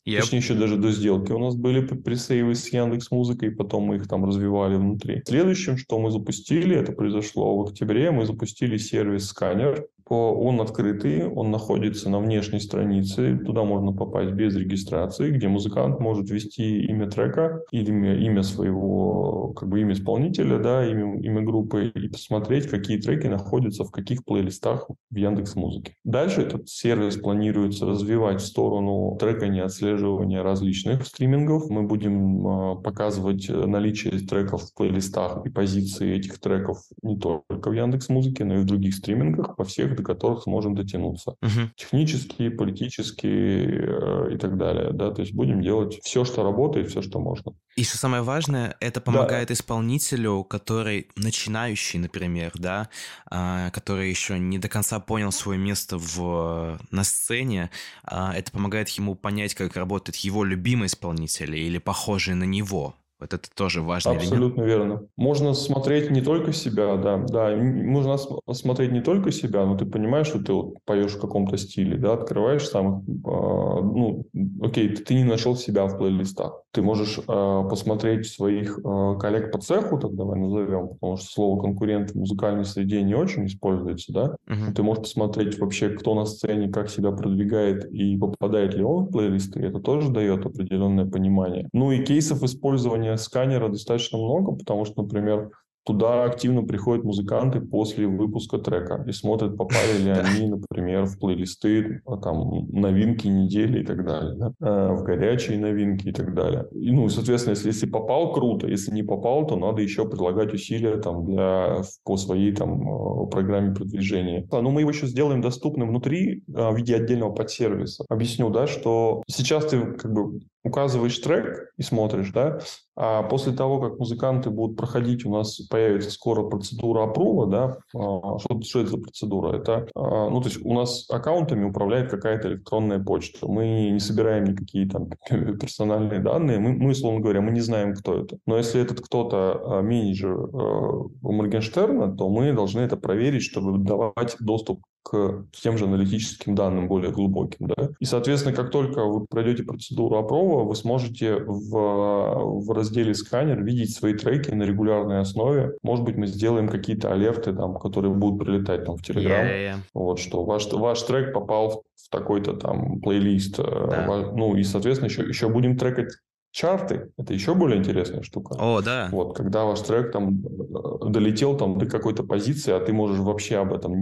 Yep. Точнее, еще даже до сделки у нас были пресейвы с Яндекс Музыкой, потом мы их там развивали внутри. Следующим, что мы запустили, это произошло в октябре, мы запустили сервис сканер, он открытый, он находится на внешней странице, туда можно попасть без регистрации, где музыкант может ввести имя трека или имя, имя своего, как бы имя исполнителя, да, имя, имя группы и посмотреть, какие треки находятся в каких плейлистах в Яндекс Музыке. Дальше этот сервис планируется развивать в сторону трекания отслеживания различных стримингов. Мы будем э, показывать наличие треков в плейлистах и позиции этих треков не только в Яндекс Музыке, но и в других стримингах по всех до которых сможем дотянуться. Угу. Технически, политически э, и так далее. Да? То есть будем делать все, что работает, все, что можно. И что самое важное, это помогает да. исполнителю, который начинающий, например, да, а, который еще не до конца понял свое место в, на сцене, а, это помогает ему понять, как работает его любимый исполнитель или похожий на него. Вот это тоже важно. Абсолютно верно. Можно смотреть не только себя, да, да, можно смотреть не только себя, но ты понимаешь, что ты вот поешь в каком-то стиле, да, открываешь сам, э, ну, окей, ты, не нашел себя в плейлистах. Ты можешь э, посмотреть своих э, коллег по цеху, так давай назовем, потому что слово конкурент в музыкальной среде не очень используется, да. Uh-huh. Ты можешь посмотреть вообще, кто на сцене, как себя продвигает и попадает ли он в плейлисты. Это тоже дает определенное понимание. Ну и кейсов использования использования сканера достаточно много, потому что, например, Туда активно приходят музыканты после выпуска трека и смотрят, попали ли (laughs) они, например, в плейлисты, а, там, новинки недели и так далее, да? Э, в горячие новинки и так далее. И, ну, соответственно, если, если попал, круто. Если не попал, то надо еще предлагать усилия там, для, по своей там, э, программе продвижения. А, ну, мы его еще сделаем доступным внутри а, в виде отдельного подсервиса. Объясню, да, что сейчас ты как бы указываешь трек и смотришь, да, а после того, как музыканты будут проходить, у нас появится скоро процедура опрува, да, а, что, что это за процедура? Это, а, ну, то есть у нас аккаунтами управляет какая-то электронная почта. Мы не собираем никакие там (laughs) персональные данные, мы, мы, условно говоря, мы не знаем, кто это. Но если этот кто-то а, менеджер у Моргенштерна, то мы должны это проверить, чтобы давать доступ к тем же аналитическим данным более глубоким. Да? И, соответственно, как только вы пройдете процедуру опрова, вы сможете в, в разделе сканер видеть свои треки на регулярной основе. Может быть, мы сделаем какие-то алерты, там, которые будут прилетать там, в Telegram. Yeah, yeah. Вот, что ваш, ваш трек попал в, в такой-то там плейлист. Э, да. Ну и, соответственно, еще, еще будем трекать Чарты – это еще более интересная штука. О, да. Вот, когда ваш трек там э, долетел там до какой-то позиции, а ты можешь вообще об этом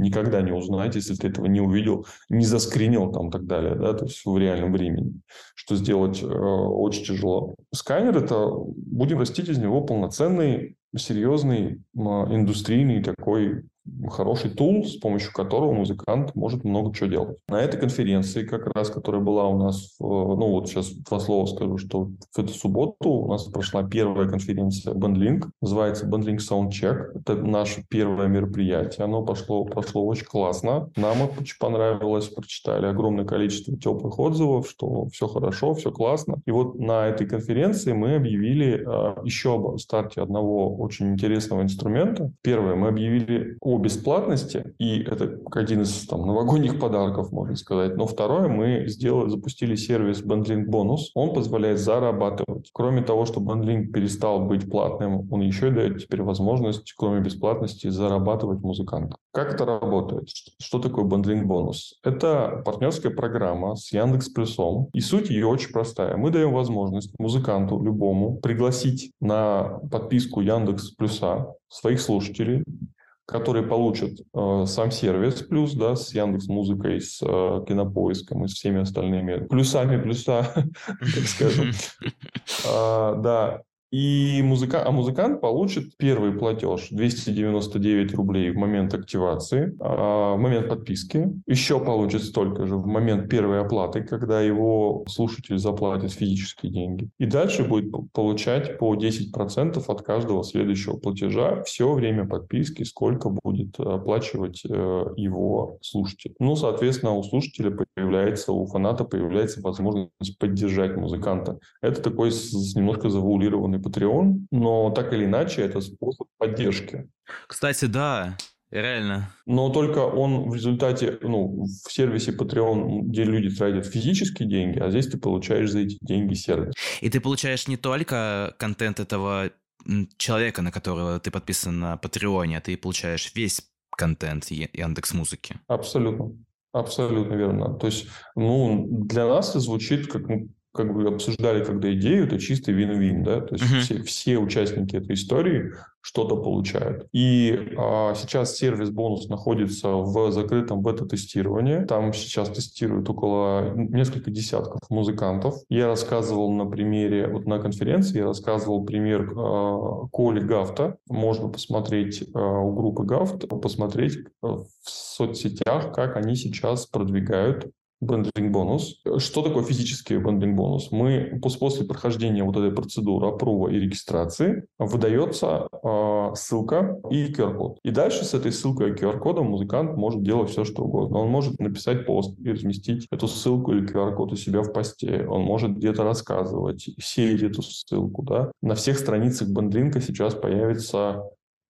никогда не узнать, если ты этого не увидел, не заскринил там и так далее, да, то есть в реальном времени, что сделать э, очень тяжело. Сканер – это, будем растить из него полноценный серьезный индустрийный такой хороший тул, с помощью которого музыкант может много чего делать. На этой конференции, как раз, которая была у нас, ну вот сейчас два слова скажу, что в эту субботу у нас прошла первая конференция BandLink, называется BandLink Soundcheck. Это наше первое мероприятие, оно пошло, прошло очень классно. Нам очень понравилось, прочитали огромное количество теплых отзывов, что все хорошо, все классно. И вот на этой конференции мы объявили а, еще об старте одного очень интересного инструмента. Первое, мы объявили о бесплатности, и это один из там, новогодних подарков, можно сказать. Но второе, мы сделали, запустили сервис Bundling Bonus. Он позволяет зарабатывать. Кроме того, что Bundling перестал быть платным, он еще дает теперь возможность, кроме бесплатности, зарабатывать музыкантам. Как это работает? Что такое Bundling Bonus? Это партнерская программа с Яндекс Плюсом, и суть ее очень простая. Мы даем возможность музыканту любому пригласить на подписку Яндекс Плюса своих слушателей, которые получат э, сам сервис плюс, да, с Яндекс Музыкой, с э, Кинопоиском и с всеми остальными плюсами плюса, (laughs) так скажем. (laughs) А, да, и музыка... А музыкант получит первый платеж 299 рублей в момент активации, а в момент подписки. Еще получит столько же в момент первой оплаты, когда его слушатель заплатит физические деньги. И дальше будет получать по 10% от каждого следующего платежа все время подписки, сколько будет оплачивать э, его слушатель. Ну, соответственно, у слушателя появляется, у фаната появляется возможность поддержать музыканта. Это такой немножко завуалированный Patreon, но так или иначе это способ поддержки. Кстати, да, Реально. Но только он в результате, ну, в сервисе Patreon, где люди тратят физические деньги, а здесь ты получаешь за эти деньги сервис. И ты получаешь не только контент этого человека, на которого ты подписан на Патреоне, а ты получаешь весь контент Яндекс Музыки. Абсолютно. Абсолютно верно. То есть, ну, для нас это звучит как ну, как бы обсуждали когда идею, это чистый вин-вин, да, то есть uh-huh. все, все участники этой истории что-то получают. И а, сейчас сервис бонус находится в закрытом бета-тестировании. Там сейчас тестируют около несколько десятков музыкантов. Я рассказывал на примере, вот на конференции я рассказывал пример а, Коли Гафта. Можно посмотреть а, у группы Гафт, посмотреть в соцсетях, как они сейчас продвигают бендлинг бонус. Что такое физический бендлинг бонус? Мы после прохождения вот этой процедуры опрува и регистрации выдается э, ссылка и QR-код. И дальше с этой ссылкой и QR-кодом музыкант может делать все, что угодно. Он может написать пост и разместить эту ссылку или QR-код у себя в посте. Он может где-то рассказывать, сеять эту ссылку. Да? На всех страницах бендлинка сейчас появится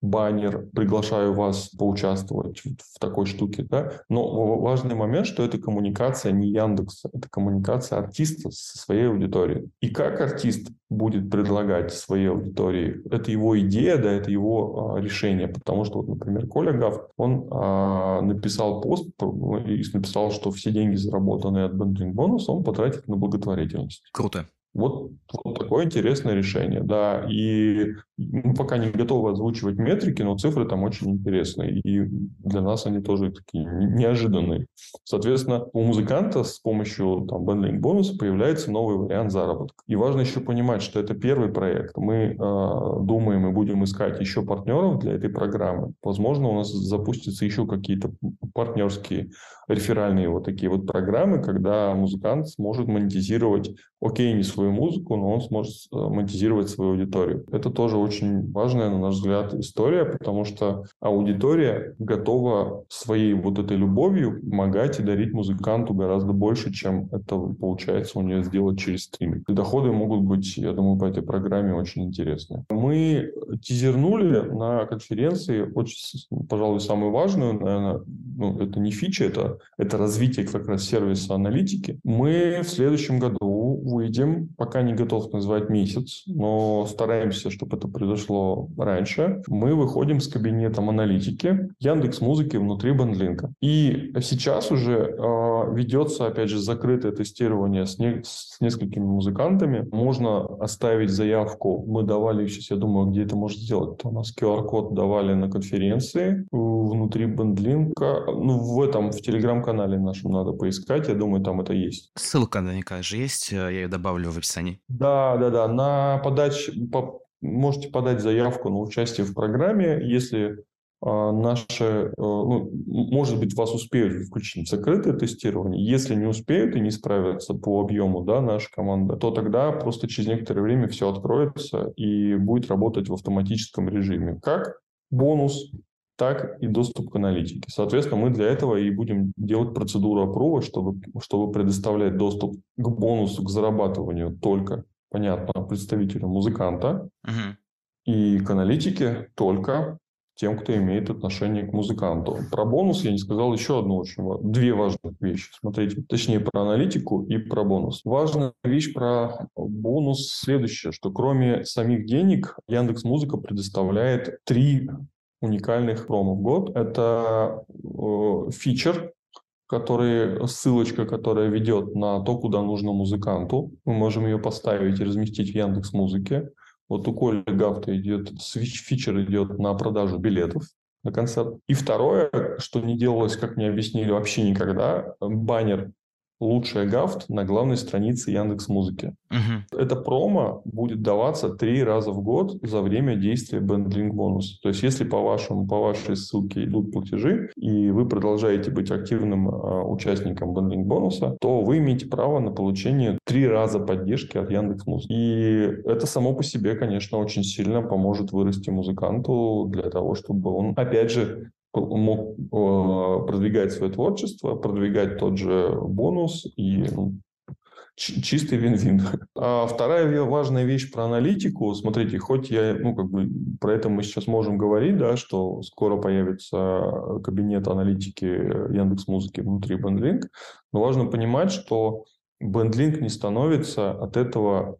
баннер, приглашаю вас поучаствовать в такой штуке, да. Но важный момент, что это коммуникация не Яндекса, это коммуникация артиста со своей аудиторией. И как артист будет предлагать своей аудитории, это его идея, да, это его а, решение, потому что, вот, например, Коля Гав, он а, написал пост и написал, что все деньги, заработанные от бендринг бонуса, он потратит на благотворительность. Круто. Вот, вот такое интересное решение, да. И мы пока не готовы озвучивать метрики, но цифры там очень интересные. И для нас они тоже такие неожиданные. Соответственно, у музыканта с помощью там, бендлинг бонуса появляется новый вариант заработка. И важно еще понимать, что это первый проект. Мы э, думаем и будем искать еще партнеров для этой программы. Возможно, у нас запустятся еще какие-то партнерские реферальные вот такие вот программы, когда музыкант сможет монетизировать, окей, не свою музыку, но он сможет э, монетизировать свою аудиторию. Это тоже очень важная, на наш взгляд, история, потому что аудитория готова своей вот этой любовью помогать и дарить музыканту гораздо больше, чем это получается у нее сделать через стриминг. И доходы могут быть, я думаю, по этой программе очень интересные. Мы тизернули на конференции очень, пожалуй, самую важную, наверное, ну, это не фича, это, это развитие как раз сервиса аналитики. Мы в следующем году выйдем, пока не готов назвать месяц, но стараемся, чтобы это произошло раньше. Мы выходим с кабинетом аналитики Яндекс Музыки внутри бендлинка. И сейчас уже э, ведется, опять же, закрытое тестирование с, не, с несколькими музыкантами. Можно оставить заявку. Мы давали сейчас, я думаю, где это можно сделать. У нас QR-код давали на конференции внутри бендлинка. Ну, в этом, в телеграм-канале нашем надо поискать. Я думаю, там это есть. Ссылка наверняка же есть. Я ее добавлю в описании. Да, да, да. На подаче по, можете подать заявку на участие в программе, если а, наши, э, ну, может быть, вас успеют включить в закрытое тестирование. Если не успеют и не справятся по объему, да, наша команда, то тогда просто через некоторое время все откроется и будет работать в автоматическом режиме. Как бонус, так и доступ к аналитике. Соответственно, мы для этого и будем делать процедуру опрува, чтобы, чтобы предоставлять доступ к бонусу, к зарабатыванию только, понятно, представителю музыканта, угу. и к аналитике только тем, кто имеет отношение к музыканту. Про бонус я не сказал еще одну очень две важных вещи. Смотрите, точнее про аналитику и про бонус. Важная вещь про бонус следующая, что кроме самих денег Яндекс Музыка предоставляет три уникальных промо в год. Это э, фичер, который, ссылочка, которая ведет на то, куда нужно музыканту. Мы можем ее поставить и разместить в Яндекс Музыке. Вот у Коли Гафта идет, фичер идет на продажу билетов на концерт. И второе, что не делалось, как мне объяснили, вообще никогда, баннер лучшая гафт на главной странице Яндекс Музыки. Угу. Это промо будет даваться три раза в год за время действия бендлинг бонус. То есть, если по вашему, по вашей ссылке идут платежи, и вы продолжаете быть активным э, участником бендлинг бонуса, то вы имеете право на получение три раза поддержки от Яндекс Музыки. И это само по себе, конечно, очень сильно поможет вырасти музыканту для того, чтобы он, опять же, мог э, продвигать свое творчество, продвигать тот же бонус и ну, чистый вин-вин. А вторая важная вещь про аналитику. Смотрите, хоть я, ну, как бы про это мы сейчас можем говорить, да, что скоро появится кабинет аналитики Яндекс Музыки внутри Бендлинк, но важно понимать, что Бендлинк не становится от этого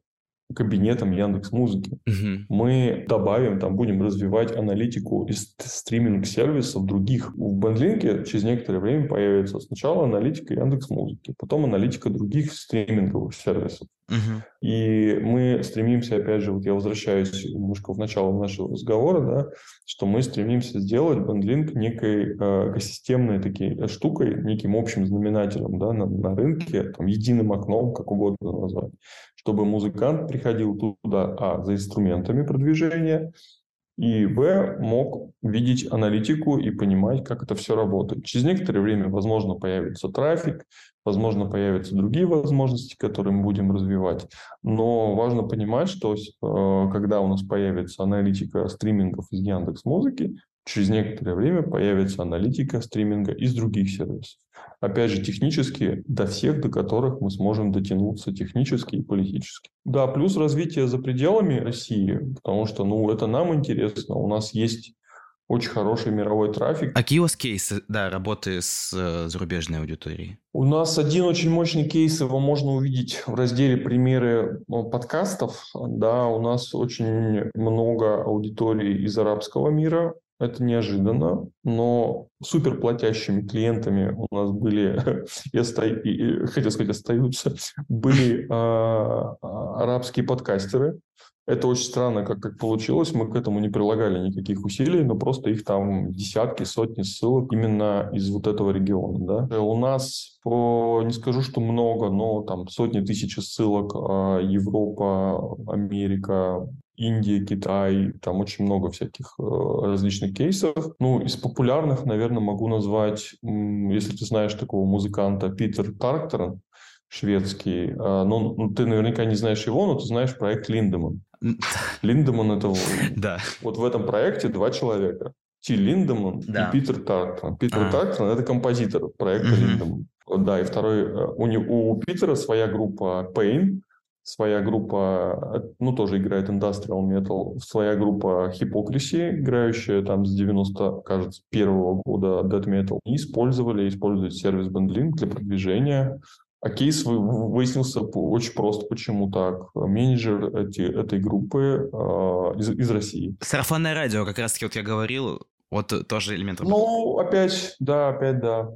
кабинетом Яндекс Музыки. Угу. Мы добавим, там будем развивать аналитику из стриминг-сервисов других. В Бендлинке через некоторое время появится сначала аналитика Яндекс Музыки, потом аналитика других стриминговых сервисов. Угу. И мы стремимся, опять же, вот я возвращаюсь немножко в начало нашего разговора, да, что мы стремимся сделать BandLink некой э, экосистемной такой штукой, неким общим знаменателем да, на, на рынке, там, единым окном, как угодно назвать, чтобы музыкант приходил туда, а, за инструментами продвижения, и Б мог видеть аналитику и понимать, как это все работает. Через некоторое время, возможно, появится трафик, возможно, появятся другие возможности, которые мы будем развивать. Но важно понимать, что э, когда у нас появится аналитика стримингов из Яндекс Музыки, через некоторое время появится аналитика стриминга из других сервисов. Опять же, технически до всех, до которых мы сможем дотянуться технически и политически. Да, плюс развитие за пределами России, потому что, ну, это нам интересно. У нас есть очень хороший мировой трафик. А какие у вас кейсы, да, работы с э, зарубежной аудиторией? У нас один очень мощный кейс, его можно увидеть в разделе «Примеры ну, подкастов». Да, у нас очень много аудитории из арабского мира, это неожиданно, но супер платящими клиентами у нас были, (laughs) и, оста... хотел сказать, остаются, (laughs) были а, арабские подкастеры. Это очень странно, как, как получилось. Мы к этому не прилагали никаких усилий, но просто их там десятки, сотни ссылок именно из вот этого региона. Да? У нас, по, не скажу, что много, но там сотни тысяч ссылок а, Европа, Америка, Индия, Китай, там очень много всяких э, различных кейсов. Ну, из популярных, наверное, могу назвать, если ты знаешь такого музыканта Питер Тарктор, шведский. Э, ну, ну, ты наверняка не знаешь его, но ты знаешь проект Линдеман. Линдеман это... (laughs) Да. Вот в этом проекте два человека. Ти Линдеман да. и Питер Тарктон. Питер а. Тарктон – это композитор проекта угу. Линдеман. Да, и второй, э, у, у Питера своя группа Pain, своя группа, ну, тоже играет Industrial Metal, своя группа Hypocrisy, играющая там с 90, кажется, первого года Death Metal, и использовали, используют сервис Bandlink для продвижения А кейс выяснился очень просто. Почему так? Менеджер эти, этой группы э, из, из России. Сарафанное радио, как раз-таки вот я говорил, вот тоже элемент. Ну, опять, да, опять да.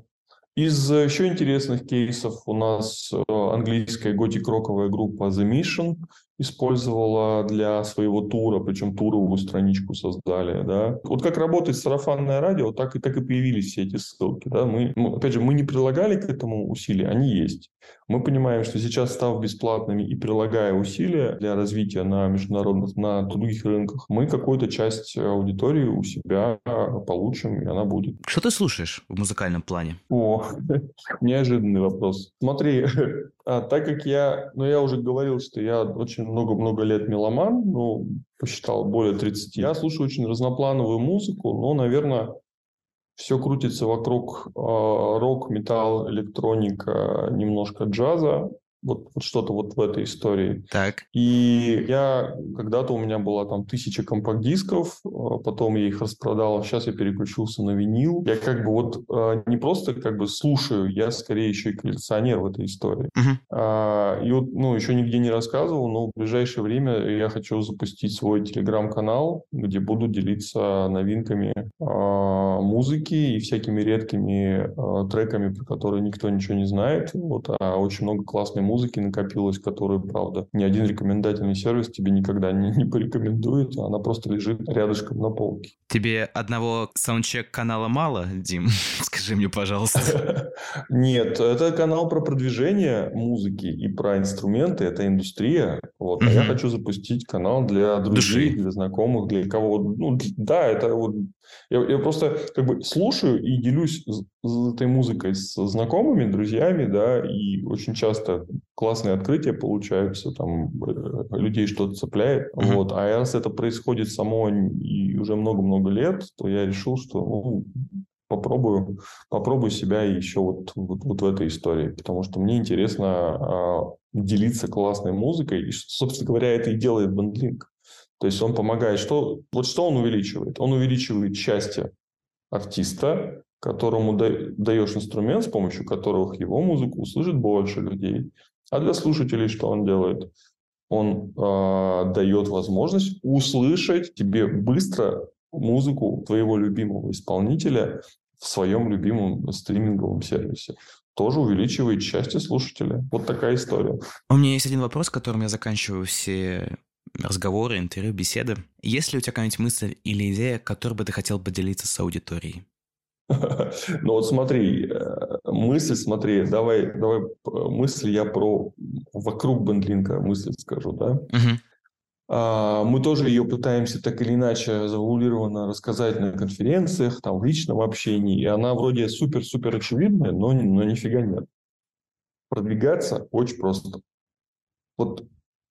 Из еще интересных кейсов у нас э, английская готик-роковая группа The Mission использовала для своего тура, причем туровую страничку создали, да. Вот как работает сарафанное радио, так и, так и появились все эти ссылки, да. Мы, опять же, мы не прилагали к этому усилия, они есть. Мы понимаем, что сейчас, став бесплатными и прилагая усилия для развития на международных, на других рынках, мы какую-то часть аудитории у себя получим, и она будет. Что ты слушаешь в музыкальном плане? О, (laughs) неожиданный вопрос. Смотри, (laughs) а, так как я, ну я уже говорил, что я очень много-много лет меломан, ну, посчитал более 30, я слушаю очень разноплановую музыку, но, наверное, все крутится вокруг э, рок, металл, электроника, немножко джаза вот, вот что-то вот в этой истории. Так. И я когда-то у меня была там тысяча компакт-дисков, а, потом я их распродал, сейчас я переключился на винил. Я как бы вот а, не просто как бы слушаю, я скорее еще и коллекционер в этой истории. Uh-huh. А, и вот, ну, еще нигде не рассказывал, но в ближайшее время я хочу запустить свой телеграм-канал, где буду делиться новинками а, музыки и всякими редкими а, треками, про которые никто ничего не знает. Вот, а очень много классной музыки музыки накопилось, которую, правда, ни один рекомендательный сервис тебе никогда не, не порекомендует, а она просто лежит рядышком на полке. Тебе одного саундчек канала мало, Дим? (laughs) Скажи мне, пожалуйста. (laughs) Нет, это канал про продвижение музыки и про инструменты, это индустрия. Вот. А я хочу запустить канал для друзей, для знакомых, для кого. Ну, да, это вот я, я просто как бы слушаю и делюсь этой музыкой с знакомыми, друзьями, да, и очень часто классные открытия получаются, там э, людей что-то цепляет, mm-hmm. вот. А раз это происходит само и уже много-много лет, то я решил, что ну, попробую, попробую себя еще вот, вот, вот в этой истории, потому что мне интересно а, делиться классной музыкой, и, собственно говоря, это и делает бендлинг. То есть он помогает, что вот что он увеличивает? Он увеличивает счастье артиста, которому даешь инструмент, с помощью которого его музыку услышит больше людей. А для слушателей что он делает? Он э, дает возможность услышать тебе быстро музыку твоего любимого исполнителя в своем любимом стриминговом сервисе. Тоже увеличивает счастье слушателя. Вот такая история. У меня есть один вопрос, которым я заканчиваю все разговоры, интервью, беседы. Есть ли у тебя какая-нибудь мысль или идея, которой бы ты хотел поделиться с аудиторией? (laughs) Ну вот смотри, э, мысль, смотри, давай, давай мысль я про вокруг бендлинга мысль скажу, да? Угу. А, мы тоже ее пытаемся так или иначе завуалированно рассказать на конференциях, там, в личном общении, и она вроде супер-супер очевидная, но, но нифига нет. Продвигаться очень просто. Вот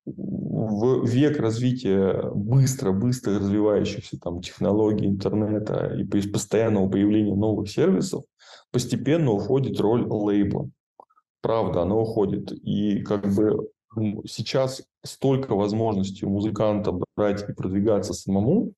в век развития быстро-быстро развивающихся там технологий интернета и постоянного появления новых сервисов постепенно уходит роль лейбла. Правда, она уходит. И как бы сейчас столько возможностей у музыканта брать и продвигаться самому,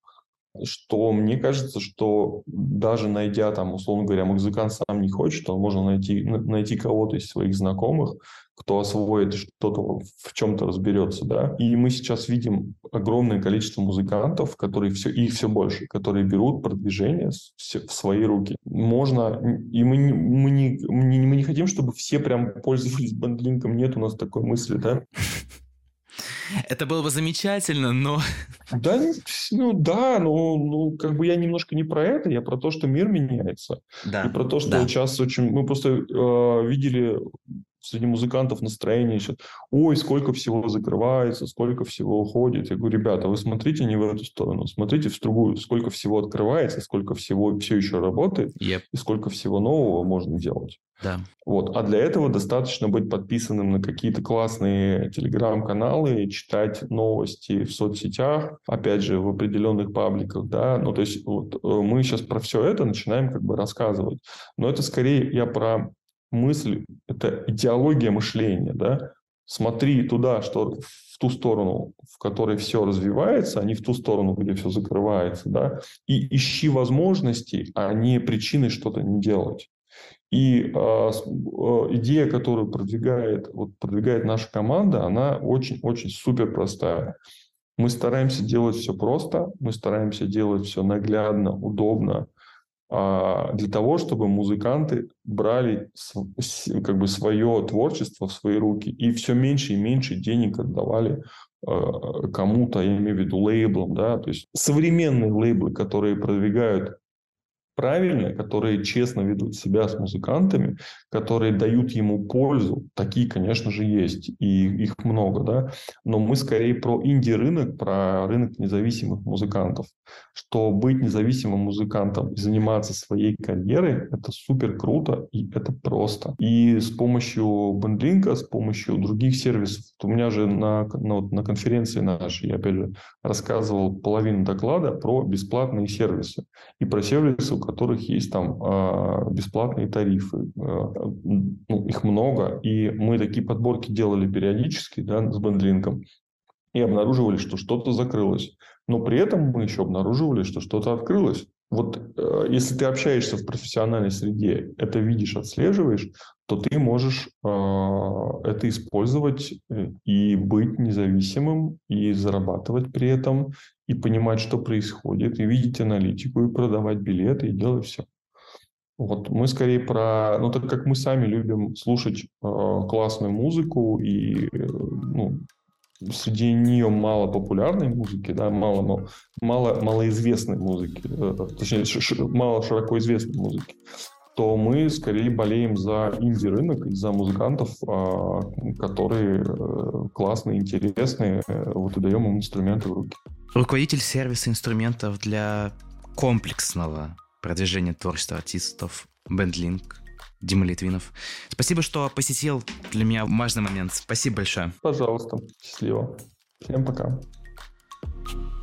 что мне кажется, что даже найдя там, условно говоря, музыкант сам не хочет, то можно найти, найти кого-то из своих знакомых, кто освоит что-то, в чем-то разберется, да. И мы сейчас видим огромное количество музыкантов, которые все, их все больше, которые берут продвижение в свои руки. Можно, и мы не, мы не, мы не хотим, чтобы все прям пользовались бендлинком, нет у нас такой мысли, да. (laughs) Это было бы замечательно, но... (laughs) Да, ну да, но ну, как бы я немножко не про это, я про то, что мир меняется. Да. И про то, что да. сейчас очень... Мы просто э, видели среди музыкантов настроение сейчас. Ой, сколько всего закрывается, сколько всего уходит. Я говорю, ребята, вы смотрите не в эту сторону, смотрите в другую. Сколько всего открывается, сколько всего все еще работает, yep. и сколько всего нового можно делать. Да. Вот. А для этого достаточно быть подписанным на какие-то классные телеграм-каналы, читать новости в соцсетях, опять же, в определенных пабликах, да. Ну, то есть вот э, мы сейчас про все это начинаем как бы рассказывать. Но это скорее я про мысль – это идеология мышления, да. Смотри туда, что в ту сторону, в которой все развивается, а не в ту сторону, где все закрывается, да, и ищи возможности, а не причины что-то не делать. И э, идея, которую продвигает, вот, продвигает наша команда, она очень-очень супер простая. Мы стараемся делать все просто, мы стараемся делать все наглядно, удобно, а, для того, чтобы музыканты брали как бы свое творчество в свои руки и все меньше и меньше денег отдавали а, кому-то, я имею в виду лейблам, да, то есть современные лейблы, которые продвигают правильно, которые честно ведут себя с музыкантами, которые дают ему пользу. Такие, конечно же, есть, и их много, да. Но мы скорее про инди-рынок, про рынок независимых музыкантов. Что быть независимым музыкантом и заниматься своей карьерой – это супер круто, и это просто. И с помощью бендлинка, с помощью других сервисов, у меня же на, на, на конференции нашей, я опять же рассказывал половину доклада про бесплатные сервисы и про сервисы, которых есть там а, бесплатные тарифы. А, ну, их много. И мы такие подборки делали периодически да, с бендлинком и обнаруживали, что что-то закрылось. Но при этом мы еще обнаруживали, что что-то открылось. Вот э, если ты общаешься в профессиональной среде, это видишь, отслеживаешь, то ты можешь э, это использовать э, и быть независимым, и зарабатывать при этом, и понимать, что происходит, и видеть аналитику, и продавать билеты, и делать все. Вот мы скорее про, ну так как мы сами любим слушать э, классную музыку и э, ну, среди нее мало популярной музыки, да, мало, мало малоизвестной музыки, э, точнее мало широко известной музыки, то мы скорее болеем за инди-рынок и за музыкантов, а, которые э, классные, интересные, э, вот и даем им инструменты в руки. Руководитель сервиса инструментов для комплексного продвижения творчества артистов BandLink Дима Литвинов. Спасибо, что посетил. Для меня важный момент. Спасибо большое. Пожалуйста. Счастливо. Всем пока. thank you